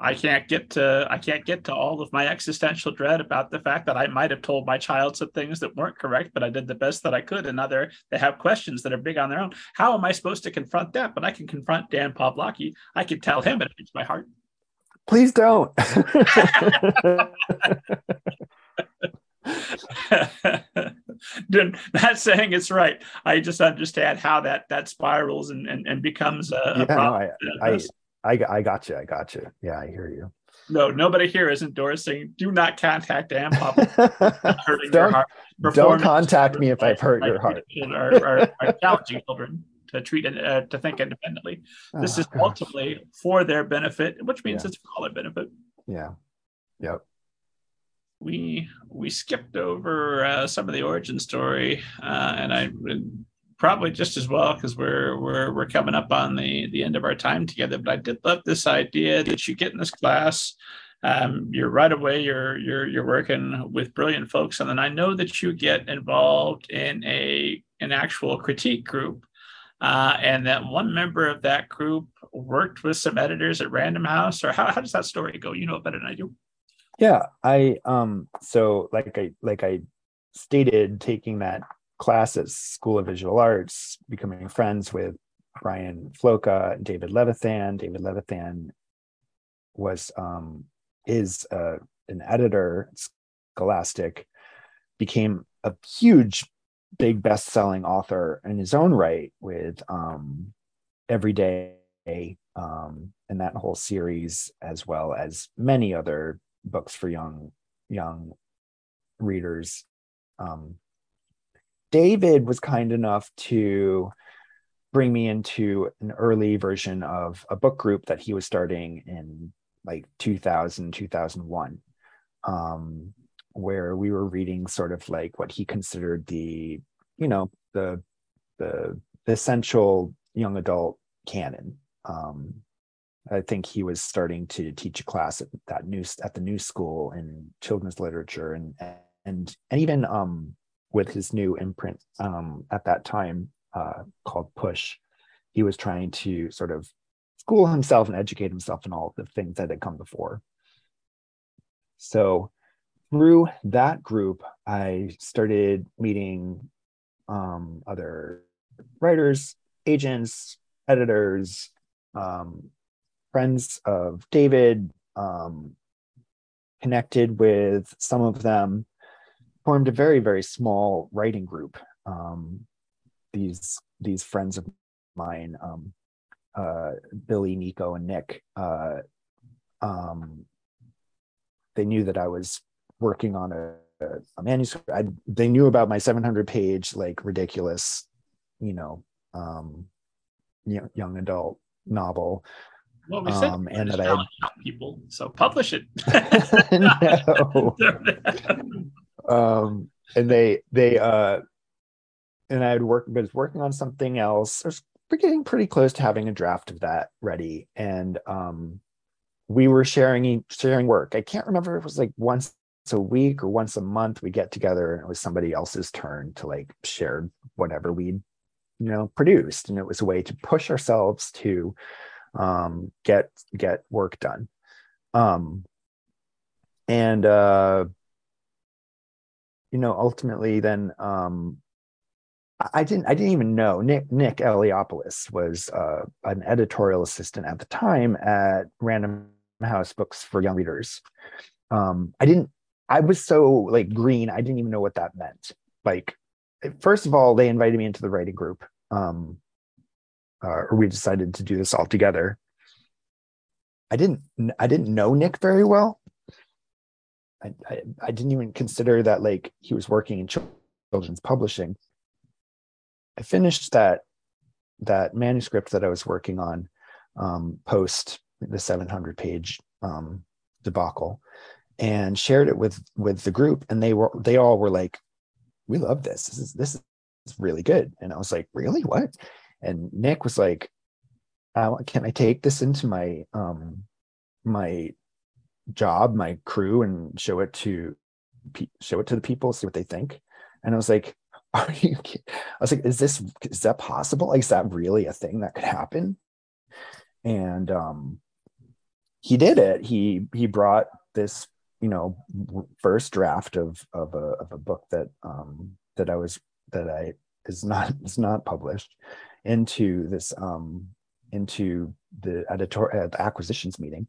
I can't get to I can't get to all of my existential dread about the fact that I might have told my child some things that weren't correct, but I did the best that I could. And now they they have questions that are big on their own. How am I supposed to confront that? But I can confront Dan Poblocki. I can tell him it hurts my heart. Please don't. not saying it's right. I just understand how that that spirals and and, and becomes a, yeah, a problem. No, I, I, I, I got you. I got you. Yeah, I hear you. No, nobody here is endorsing. Do not contact Dan Pop. hurting don't, heart. Don't contact me if I've hurt your heart. Our, our, our challenging children to treat it uh, to think independently. This oh, is gosh. ultimately for their benefit, which means yeah. it's for all their benefit. Yeah. Yep. We we skipped over uh, some of the origin story, uh, and I probably just as well because we're we're we're coming up on the the end of our time together. But I did love this idea that you get in this class. Um, you're right away. You're you're you're working with brilliant folks, and then I know that you get involved in a an actual critique group, uh, and that one member of that group worked with some editors at Random House. Or how how does that story go? You know better than I do. Yeah, I um so like I like I stated, taking that classes, School of Visual Arts, becoming friends with Brian Floca and David Levithan. David Levithan was um, is uh, an editor, Scholastic, became a huge, big best-selling author in his own right with um, Everyday um, and that whole series, as well as many other books for young young readers. Um, David was kind enough to bring me into an early version of a book group that he was starting in like 2000 2001 um, where we were reading sort of like what he considered the you know the the, essential young adult canon. Um, i think he was starting to teach a class at that new at the new school in children's literature and and and even um, with his new imprint um, at that time uh, called push he was trying to sort of school himself and educate himself in all the things that had come before. So through that group, I started meeting um, other writers, agents, editors, um, friends of David, um, connected with some of them, formed a very, very small writing group. Um, these these friends of mine um, uh, Billy, Nico, and Nick, uh, um, they knew that I was working on a, a manuscript. I, they knew about my 700 page, like ridiculous, you know, um, young, young adult novel. Well, we said um, and that I people, so publish it. no. Um, and they they uh, and I had worked, but was working on something else. There's we're getting pretty close to having a draft of that ready. And um, we were sharing sharing work. I can't remember if it was like once a week or once a month we get together and it was somebody else's turn to like share whatever we you know produced. And it was a way to push ourselves to um, get get work done. Um, and uh, you know ultimately then um, I didn't I didn't even know Nick Nick Eliopoulos was uh, an editorial assistant at the time at Random House Books for Young Readers. Um, I didn't I was so like green I didn't even know what that meant. Like first of all they invited me into the writing group um, uh, or we decided to do this all together. I didn't I didn't know Nick very well. I, I, I didn't even consider that like he was working in children's publishing. I finished that that manuscript that I was working on um, post the 700 page um, debacle and shared it with with the group. And they were they all were like we love this. This is this is really good. And i was like really? What? And nick was like uh, can i take this into my um my job my crew and show it to show it to the people see what they think and i was like are you Kidding? I was like, is this is that possible? Like, is that really a thing that could happen? And um he did it. He he brought this, you know, first draft of of a of a book that um that I was that I is not is not published into this um into the editor uh, acquisitions meeting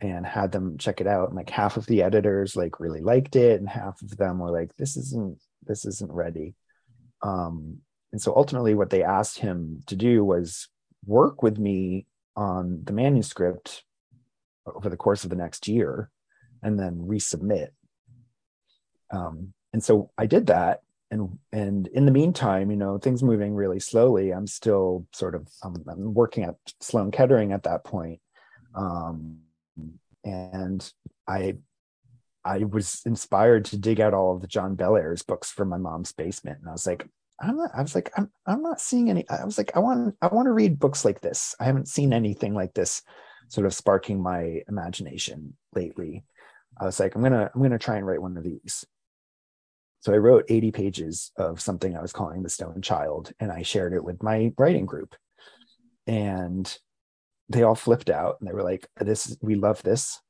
and had them check it out and like half of the editors like really liked it and half of them were like this isn't this isn't ready um, and so ultimately, what they asked him to do was work with me on the manuscript over the course of the next year and then resubmit. Um, and so I did that. And, and in the meantime, you know, things moving really slowly. I'm still sort of, I'm, I'm working at Sloan Kettering at that point. Um, and I I was inspired to dig out all of the John Bellairs books from my mom's basement, and I was like, I'm not. I was like, I'm. I'm not seeing any. I was like, I want. I want to read books like this. I haven't seen anything like this, sort of sparking my imagination lately. I was like, I'm gonna. I'm gonna try and write one of these. So I wrote 80 pages of something I was calling the Stone Child, and I shared it with my writing group, and they all flipped out and they were like, "This. We love this."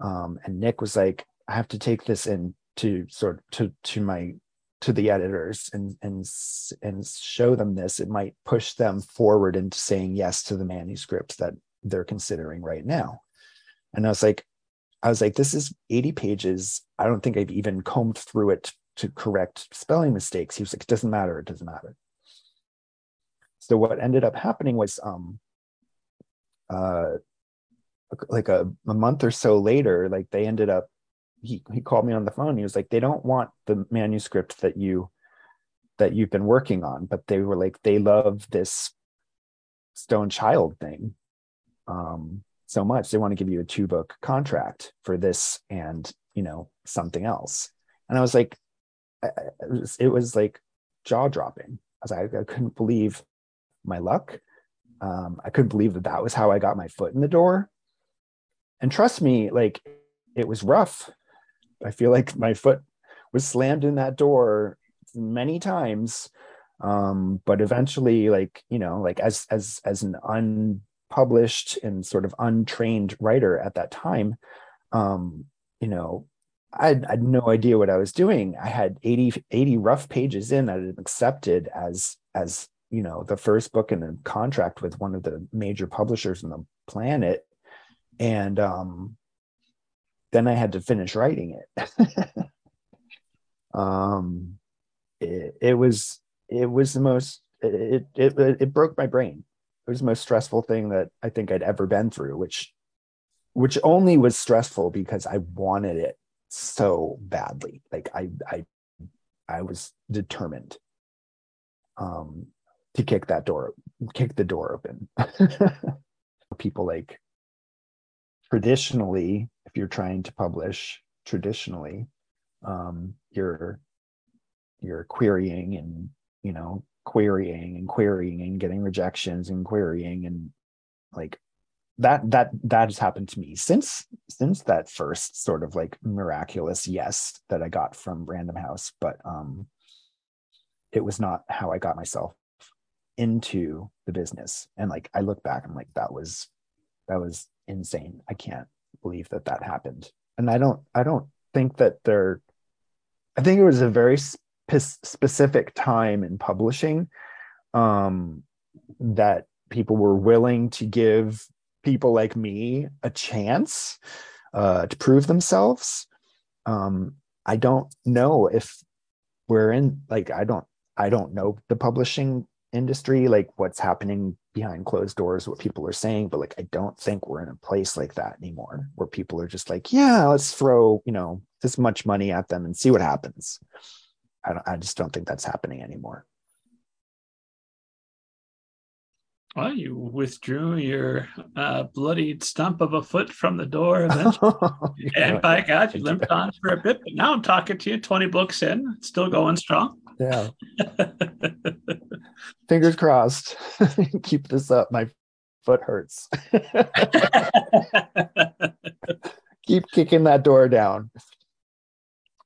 Um, and Nick was like, I have to take this in to sort to to my to the editors and and and show them this. It might push them forward into saying yes to the manuscripts that they're considering right now. And i was like i was like this is 80 pages. I don't think i've even combed through it to correct spelling mistakes. He was like it doesn't matter. It doesn't matter. So what ended up happening was um uh like a, a month or so later like they ended up he he called me on the phone. He was like, they don't want the manuscript that you that you've been working on, but they were like, they love this stone child thing. Um, so much they want to give you a two book contract for this and you know something else and i was like it was, it was like jaw dropping i was like i couldn't believe my luck um, i couldn't believe that that was how i got my foot in the door. And trust me like it was rough. I feel like my foot was slammed in that door many times. Um, but eventually like you know like as as as an unpublished and sort of untrained writer at that time um, you know I had, I had, no idea what I was doing. I had 80, 80 rough pages in that I accepted as as you know the first book in a contract with one of the major publishers on the planet, and um, then I had to finish writing it. um, it, it was it was the most it, it it broke my brain. It was the most stressful thing that I think I'd ever been through, which which only was stressful because I wanted it so badly. Like I I I was determined um to kick that door kick the door open. People like traditionally, if you're trying to publish traditionally, um, you're you're querying and you know querying and querying and getting rejections and querying and like that that that has happened to me since since that first sort of like miraculous yes that I got from Random House, but um it was not how I got myself into the business. And like I look back, I'm like that was that was insane. I can't believe that that happened. And I don't I don't think that there I think it was a very specific time in publishing um, that people were willing to give people like me a chance uh, to prove themselves. Um, I don't know if we're in like I don't I don't know the publishing industry like what's happening behind closed doors what people are saying but like I don't think we're in a place like that anymore where people are just like yeah let's throw you know this much money at them and see what happens I, don't, I just don't think that's happening anymore. Well, you withdrew your uh, bloodied stump of a foot from the door eventually. and by God, you limped on for a bit. But now I'm talking to you 20 books in, still going strong. Yeah. Fingers crossed. Keep this up. My foot hurts. Keep kicking that door down.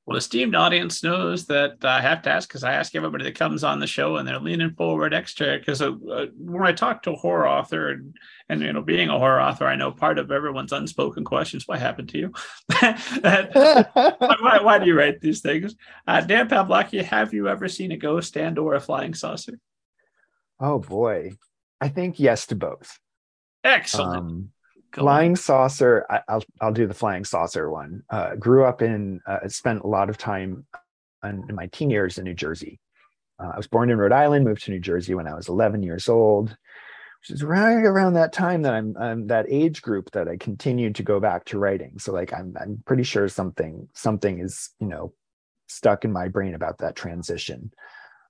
Well, esteemed audience knows that I have to ask because I ask everybody that comes on the show, and they're leaning forward extra. Because uh, uh, when I talk to a horror author, and, and you know, being a horror author, I know part of everyone's unspoken questions: What happened to you? why, why, do you write these things? Uh, Dan Poblocki, have you ever seen a ghost and or a flying saucer? Oh boy, I think yes to both. Excellent. Um, flying saucer I, will I'll do the flying saucer one. Uh, grew up in uh, spent a lot of time in, in my teen years in new jersey. Uh, i was born in rhode island moved to new jersey when i was 11 years old which is right around that time that i'm, I'm that age group that i continued to go back to writing. So like i'm, I'm pretty sure something something is you know stuck in my brain about that transition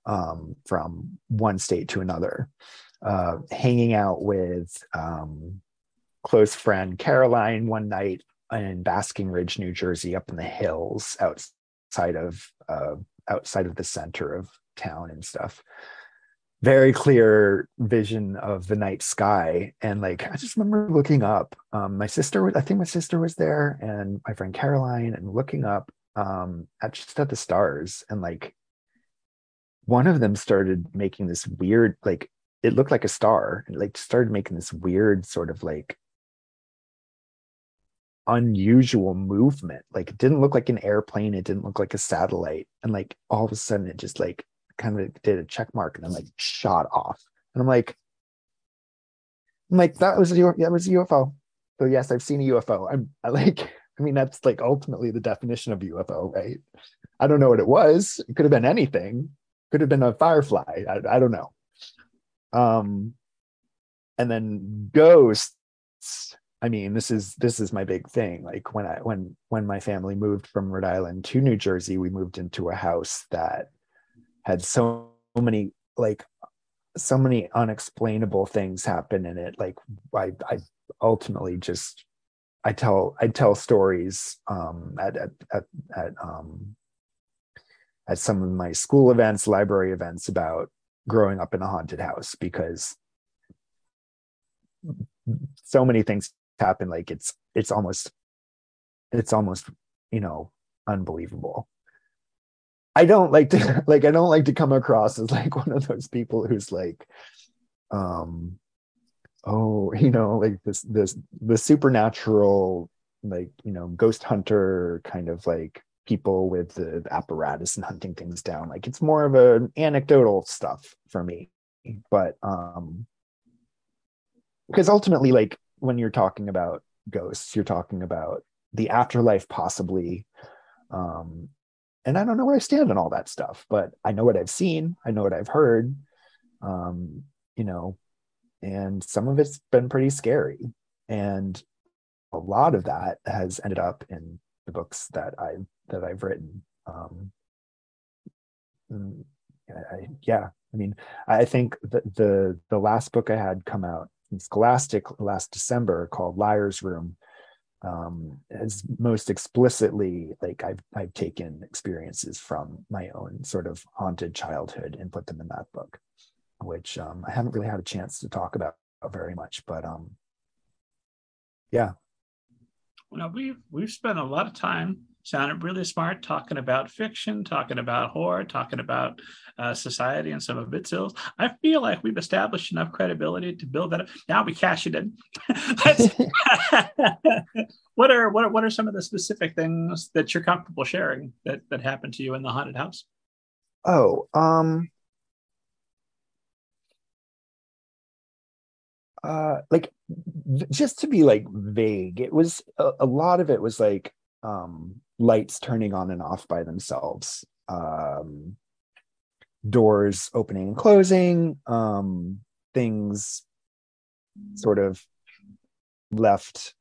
um, from one state to another uh, hanging out with um, close friend Caroline one night in Basking Ridge, New Jersey, up in the hills outside of uh, outside of the center of town and stuff. Very clear vision of the night sky, and like I just remember looking up. Um, my sister, I think my sister was there, and my friend Caroline, and looking up um, at just at the stars, and like one of them started making this weird, like it looked like a star, and like started making this weird sort of like unusual movement. Like it didn't look like an airplane, it didn't look like a satellite. And like all of a sudden it just like kind of did a check mark and then like shot off. And I'm like, I'm like, that was a that was a UFO. So yes, I've seen a UFO. I'm I like, I mean, that's like ultimately the definition of UFO, right? I don't know what it was. It could have been anything. Could have been a firefly. I, I don't know. Um, and then ghosts I mean, this is this is my big thing. Like when I when when my family moved from Rhode Island to New Jersey, we moved into a house that had so many like so many unexplainable things happen in it. Like I I ultimately just I tell I tell stories um, at at at, at um, at some of my school events, library events about growing up in a haunted house because so many things happen. Like it's it's almost it's almost you know unbelievable. I don't like to like I don't like to come across as like one of those people who's like um oh you know like this this the supernatural like you know ghost hunter kind of like people with the apparatus and hunting things down. Like it's more of an anecdotal stuff for me but um because ultimately like when you're talking about ghosts you're talking about the afterlife possibly um and i don't know where i stand on all that stuff but i know what i've seen i know what i've heard um you know and some of it's been pretty scary and a lot of that has ended up in the books that i that i've written um mm, I, yeah i mean i think that the the last book i had come out in scholastic last december called liar's room um is most explicitly like i've i've taken experiences from my own sort of haunted childhood and put them in that book which um, I haven't really had a chance to talk about very much. But um, yeah. Well, we've we've spent a lot of time sounded really smart talking about fiction, talking about horror, talking about uh, society and some of its ills. I feel like we've established enough credibility to build that up. Now we cash it in. what are what are what are some of the specific things that you're comfortable sharing that that happened to you in the haunted house? Oh, um, uh like just to be like vague it was a, a, lot of it was like um lights turning on and off by themselves. Um doors opening and closing um things sort of left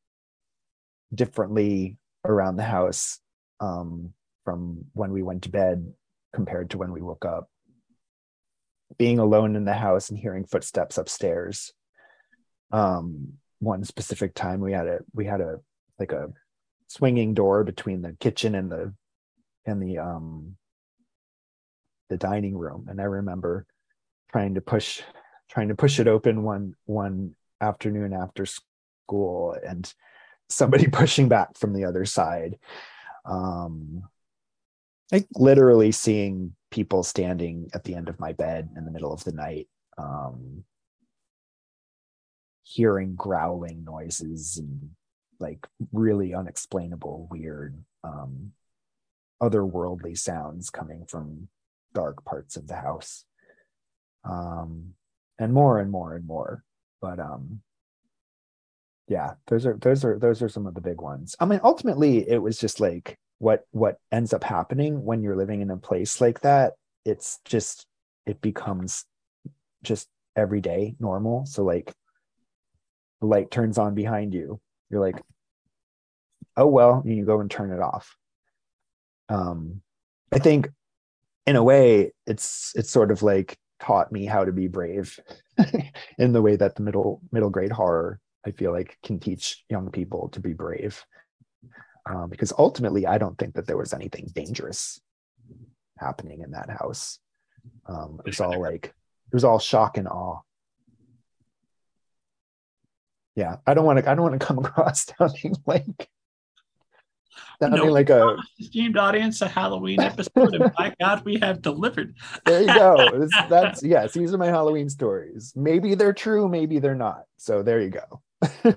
differently around the house um from when we went to bed compared to when we woke up. Being alone in the house and hearing footsteps upstairs. Um one specific time we had a we had a like a swinging door between the kitchen and the and the um the dining room. And i remember trying to push trying to push it open one one afternoon after school and somebody pushing back from the other side. Um like literally seeing people standing at the end of my bed in the middle of the night um hearing growling noises and like really unexplainable, weird, um, otherworldly sounds coming from dark parts of the house. Um, and more and more and more. But um, yeah, those are those are those are some of the big ones. I mean, ultimately, it was just like what what ends up happening when you're living in a place like that. It's just it becomes just everyday normal. So like the light turns on behind you you're like oh well and you go and turn it off. Um i think in a way it's it's sort of like taught me how to be brave in the way that the middle middle grade horror i feel like can teach young people to be brave. Um, because ultimately i don't think that there was anything dangerous happening in that house. Um, it was all like it was all shock and awe. Yeah i don't want to i don't want to come across sounding like sounding no, like a esteemed audience a halloween episode and my god we have delivered. There you go. That's, that's yes these are my halloween stories. Maybe they're true maybe they're not. So there you go.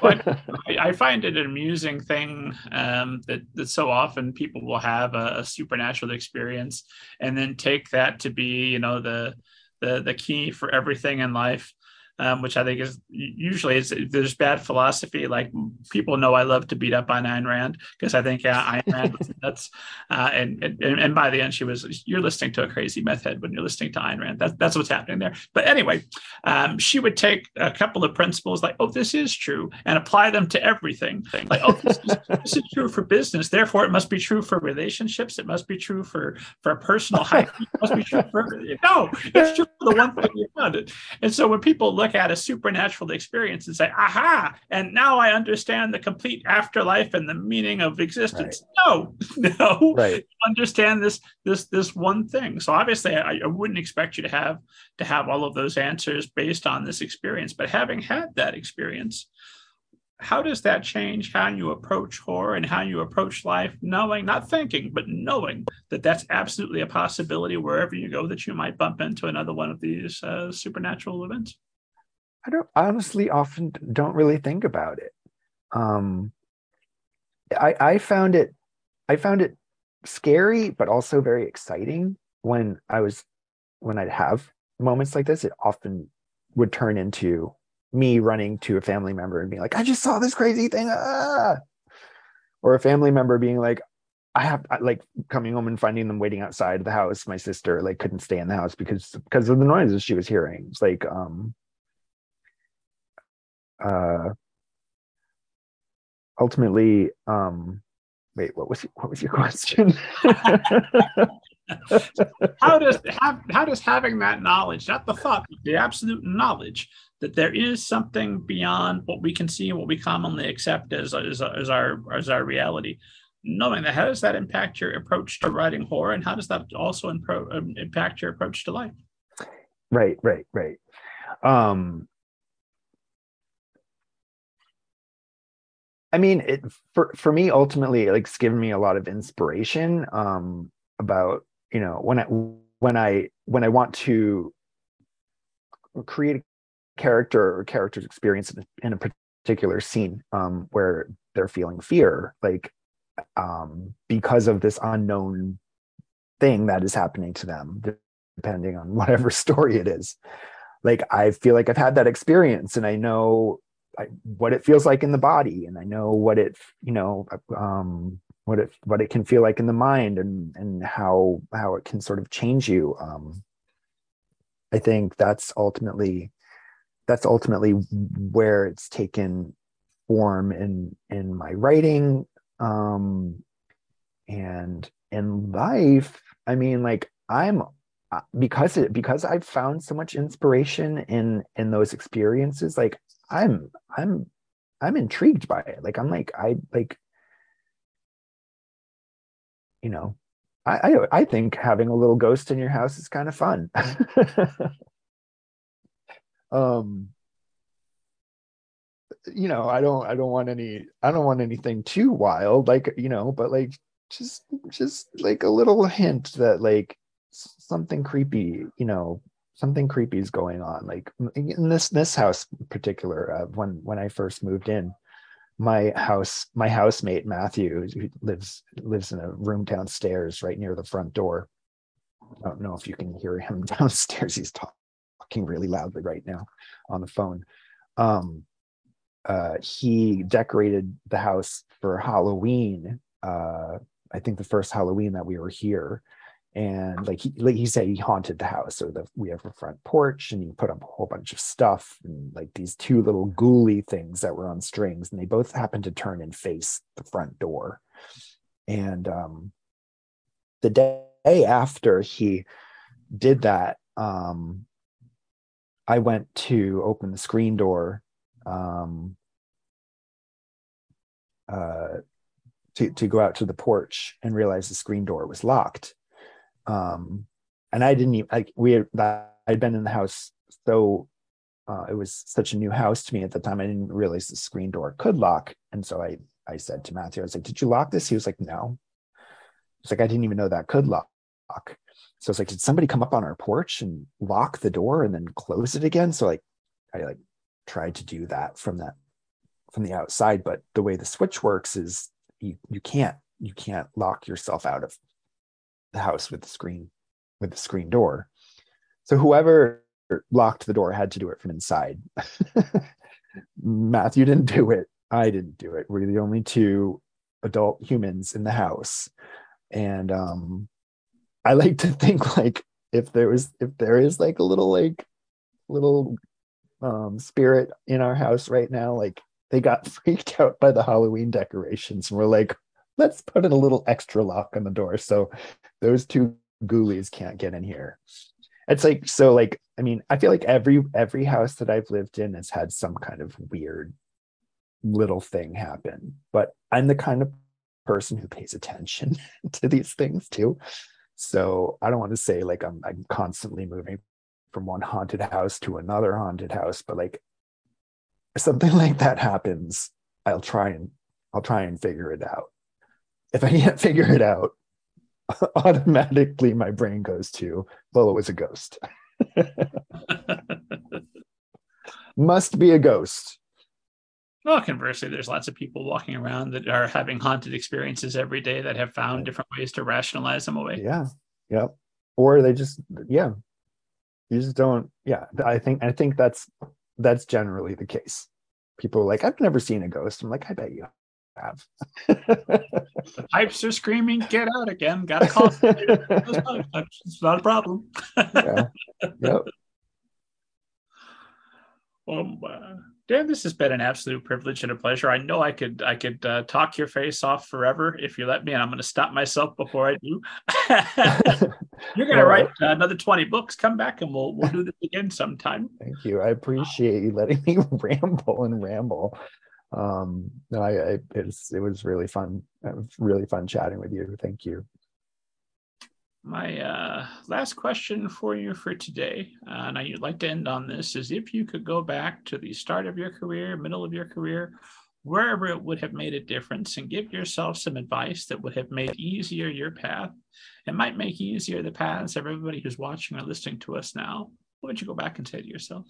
But I find it an amusing thing um, that, that so often people will have a, a, supernatural experience and then take that to be, you know, the the the key for everything in life um, which I think is usually it's, there's bad philosophy. Like people know I love to beat up on Ayn Rand because I think yeah, Ayn Rand was nuts. Uh, and, and and by the end, she was you're listening to a crazy meth head when you're listening to Ayn Rand. That's that's what's happening there. But anyway, um, she would take a couple of principles like oh this is true and apply them to everything. Like oh this is, this is true for business, therefore it must be true for relationships. It must be true for for personal hygiene. It must be true for no, it's true for the one thing you found it. And so when people look look at a supernatural experience and say, aha, and now I understand the complete afterlife and the meaning of existence. Right. No, no. Right. Understand this this this one thing. So obviously I, I wouldn't expect you to have to have all of those answers based on this experience. But having had that experience, how does that change how you approach horror and how you approach life knowing not thinking but knowing that that's absolutely a possibility wherever you go that you might bump into another one of these uh, supernatural events i don't honestly often don't really think about it um i i found it i found it scary but also very exciting when i was when i'd have moments like this it often would turn into me running to a family member and being like, I just saw this crazy thing. Ah! Or a family member being like, I have like coming home and finding them waiting outside the house. My sister like couldn't stay in the house because because of the noises she was hearing. It's like um uh ultimately um wait what was what was your question? How does have, how does having that knowledge not the thought the absolute knowledge that there is something beyond what we can see and what we commonly accept as, as, as our as our reality knowing that how does that impact your approach to writing horror and how does that also impro- um, impact your approach to life? Right right right. Um i mean it for for me ultimately like it's given me a lot of inspiration um about you know when i when i when i want to create a character or character's experience in a, in a particular scene um, where they're feeling fear, like um, because of this unknown thing that is happening to them, depending on whatever story it is. Like I feel like I've had that experience, and I know I, what it feels like in the body, and I know what it, you know, um, what it what it can feel like in the mind, and and how how it can sort of change you. Um, I think that's ultimately that's ultimately where it's taken form in in my writing um and in life i mean like i'm uh, because it because i've found so much inspiration in in those experiences like i'm i'm i'm intrigued by it. Like i'm like i like you know i i, I think having a little ghost in your house is kind of fun. Um you know i don't i don't want any i don't want anything too wild like you know but like just just like a little hint that like something creepy you know something creepy is going on like in this this house in particular uh, when when i first moved in my house my housemate matthew who lives lives in a room downstairs right near the front door i don't know if you can hear him downstairs he's talking really loudly right now on the phone. Um, uh, he decorated the house for Halloween. Uh, I think the first Halloween that we were here, and like he like he said, he haunted the house. So the, we have a front porch, and he put up a whole bunch of stuff and like these two little ghouly things that were on strings, and they both happened to turn and face the front door. And um, the day after he did that, um, I went to open the screen door um, uh, to to go out to the porch and realize the screen door was locked. Um, and I didn't even like we had I'd been in the house so uh, it was such a new house to me at the time. I didn't realize the screen door could lock, and so I I said to Matthew, I was like, "Did you lock this?" He was like, "No." It's like I didn't even know that could lock. So it's like, did somebody come up on our porch and lock the door and then close it again? So like, I like tried to do that from that from the outside, but the way the switch works is you you can't you can't lock yourself out of the house with the screen with the screen door. So whoever locked the door had to do it from inside. Matthew didn't do it. I didn't do it. We're the only two adult humans in the house. And um I like to think like if there was if there is like a little like little um spirit in our house right now, like they got freaked out by the Halloween decorations and we're like, let's put in a little extra lock on the door so those two ghoulies can't get in here. it's like so like i mean i feel like every every house that i've lived in has had some kind of weird little thing happen but i'm the kind of person who pays attention to these things too so i don't want to say like i'm i'm constantly moving from one haunted house to another haunted house but like if something like that happens i'll try and i'll try and figure it out if i can't figure it out automatically my brain goes to, well, it was a ghost. Must be a ghost. Well, conversely, there's lots of people walking around that are having haunted experiences every day that have found different ways to rationalize them away. Yeah. Yep. Or they just, yeah. You just don't, yeah. I think, I think that's, that's generally the case. People are like, I've never seen a ghost. I'm like, I bet you have. the pipes are screaming, get out again. Gotta call. it's not a problem. yeah. Yep. Um, uh, Dan, this has been an absolute privilege and a pleasure. I know I could I could uh, talk your face off forever if you let me, and I'm going to stop myself before I do. You're going to write uh, another 20 books. Come back and we'll we'll do this again sometime. Thank you. I appreciate you letting me ramble and ramble um no i, I it, was, it was really fun was really fun chatting with you thank you my uh, last question for you for today, uh, and I'd like to end on this, is if you could go back to the start of your career, middle of your career, wherever it would have made a difference, and give yourself some advice that would have made easier your path, it might make easier the paths of everybody who's watching or listening to us now. What would you go back and say to yourself?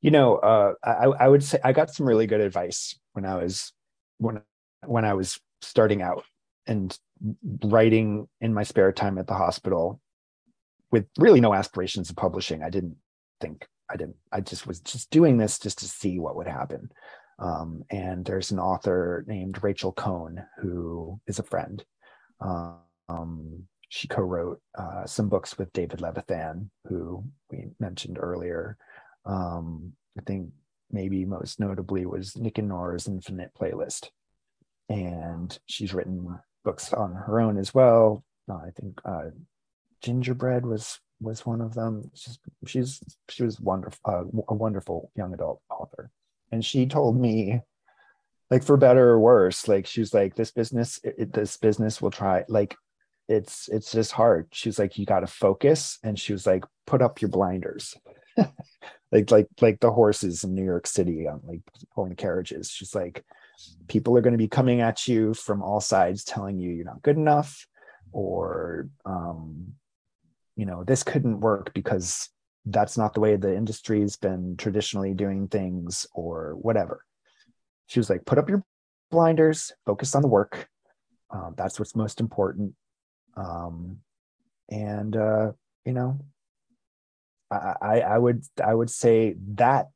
You know uh, I, I would say i got some really good advice when i was when when i was starting out and writing in my spare time at the hospital with really no aspirations of publishing. I didn't think i didn't i just was just doing this just to see what would happen. Um, and there's an author named rachel cohn who is a friend. Um, she co-wrote uh, some books with david levithan who we mentioned earlier um, I think maybe most notably was Nick and Nora's Infinite Playlist. And she's written books on her own as well. Uh, I think uh, Gingerbread was was one of them. She's she's she was wonderful, uh, a wonderful young adult author. And she told me, like for better or worse, like she was like, this business, it, this business will try like it's it's just hard. She's like, you got to focus, and she was like, put up your blinders. like like like the horses in New York City on like pulling carriages. She's like, people are going to be coming at you from all sides, telling you you're not good enough, or um, you know this couldn't work because that's not the way the industry's been traditionally doing things, or whatever. She was like, put up your blinders, focus on the work. Um, that's what's most important. Um, and uh, you know, I, I would I would say that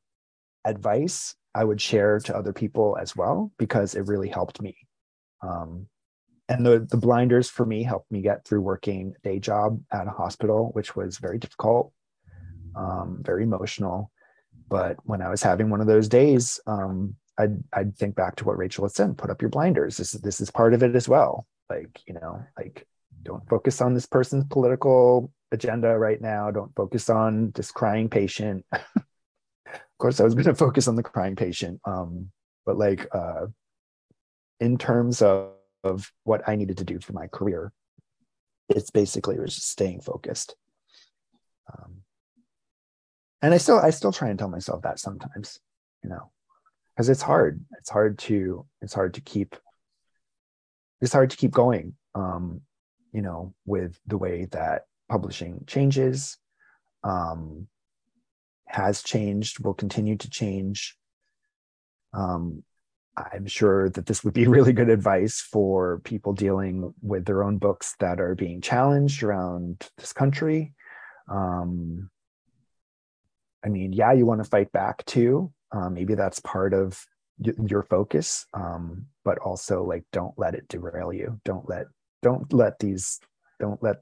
advice I would share to other people as well because it really helped me. Um, and the the blinders for me helped me get through working day job at a hospital, which was very difficult, um, very emotional. But when I was having one of those days, um, I'd I'd think back to what Rachel had said: put up your blinders. This this is part of it as well. Like you know, like don't focus on this person's political agenda right now. Don't focus on this crying patient. of course, I was going to focus on the crying patient, um, but like uh, in terms of, of what I needed to do for my career, it's basically it was just staying focused. Um, and I still I still try and tell myself that sometimes, you know, because it's hard. It's hard to it's hard to keep it's hard to keep going. Um, you know, with the way that publishing changes, um, has changed, will continue to change. Um, I'm sure that this would be really good advice for people dealing with their own books that are being challenged around this country. Um, I mean, yeah, you want to fight back too. Uh, maybe that's part of y- your focus, um, but also like don't let it derail you. Don't let don't let these don't let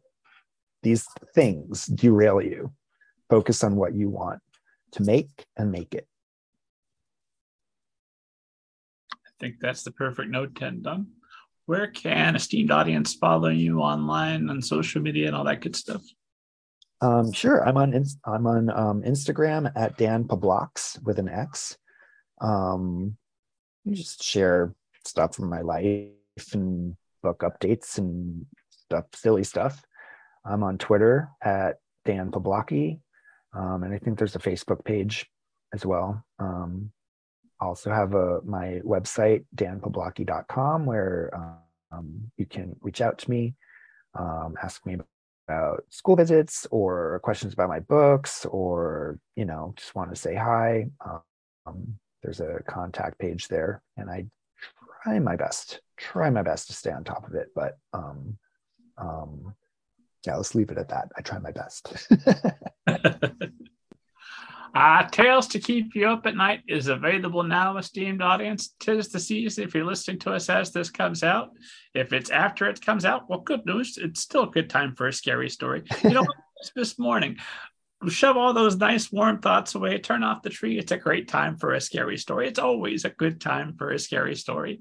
these things derail you. Focus on what you want to make and make it. I think that's the perfect note to end on. Where can esteemed audience follow you online on social media and all that good stuff? Um, sure. I'm on I'm on um, Instagram at Dan Pablox with an X. Um, just share stuff from my life and book updates and stuff, silly stuff. I'm on Twitter at Dan Poblocki, um, and I think there's a Facebook page as well. Um, I also have a my website danpoblocki.com where um, you can reach out to me, um, ask me about school visits or questions about my books, or you know just want to say hi. Um, there's a contact page there, and I try my best, try my best to stay on top of it. But um, um, yeah, let's leave it at that. I try my best. uh, Tales to Keep You Up at Night is available now, esteemed audience. Tis the season if you're listening to us as this comes out. If it's after it comes out, well, good news. It's still a good time for a scary story. You know, this morning, shove all those nice warm thoughts away, turn off the tree. It's a great time for a scary story. It's always a good time for a scary story.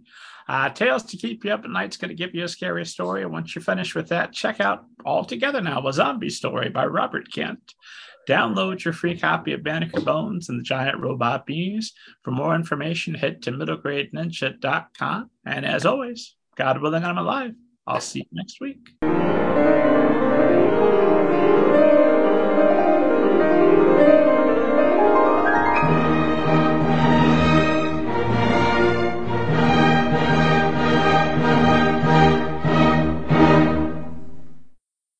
Uh, Tales to Keep You Up at Night's going to give you a scary story. And once you're finished with that, check out All Together Now, a zombie story by Robert Kent. Download your free copy of Banneker Bones and the Giant Robot Bees. For more information, head to middlegradeninja.com. And as always, God willing, I'm alive. I'll see you next week.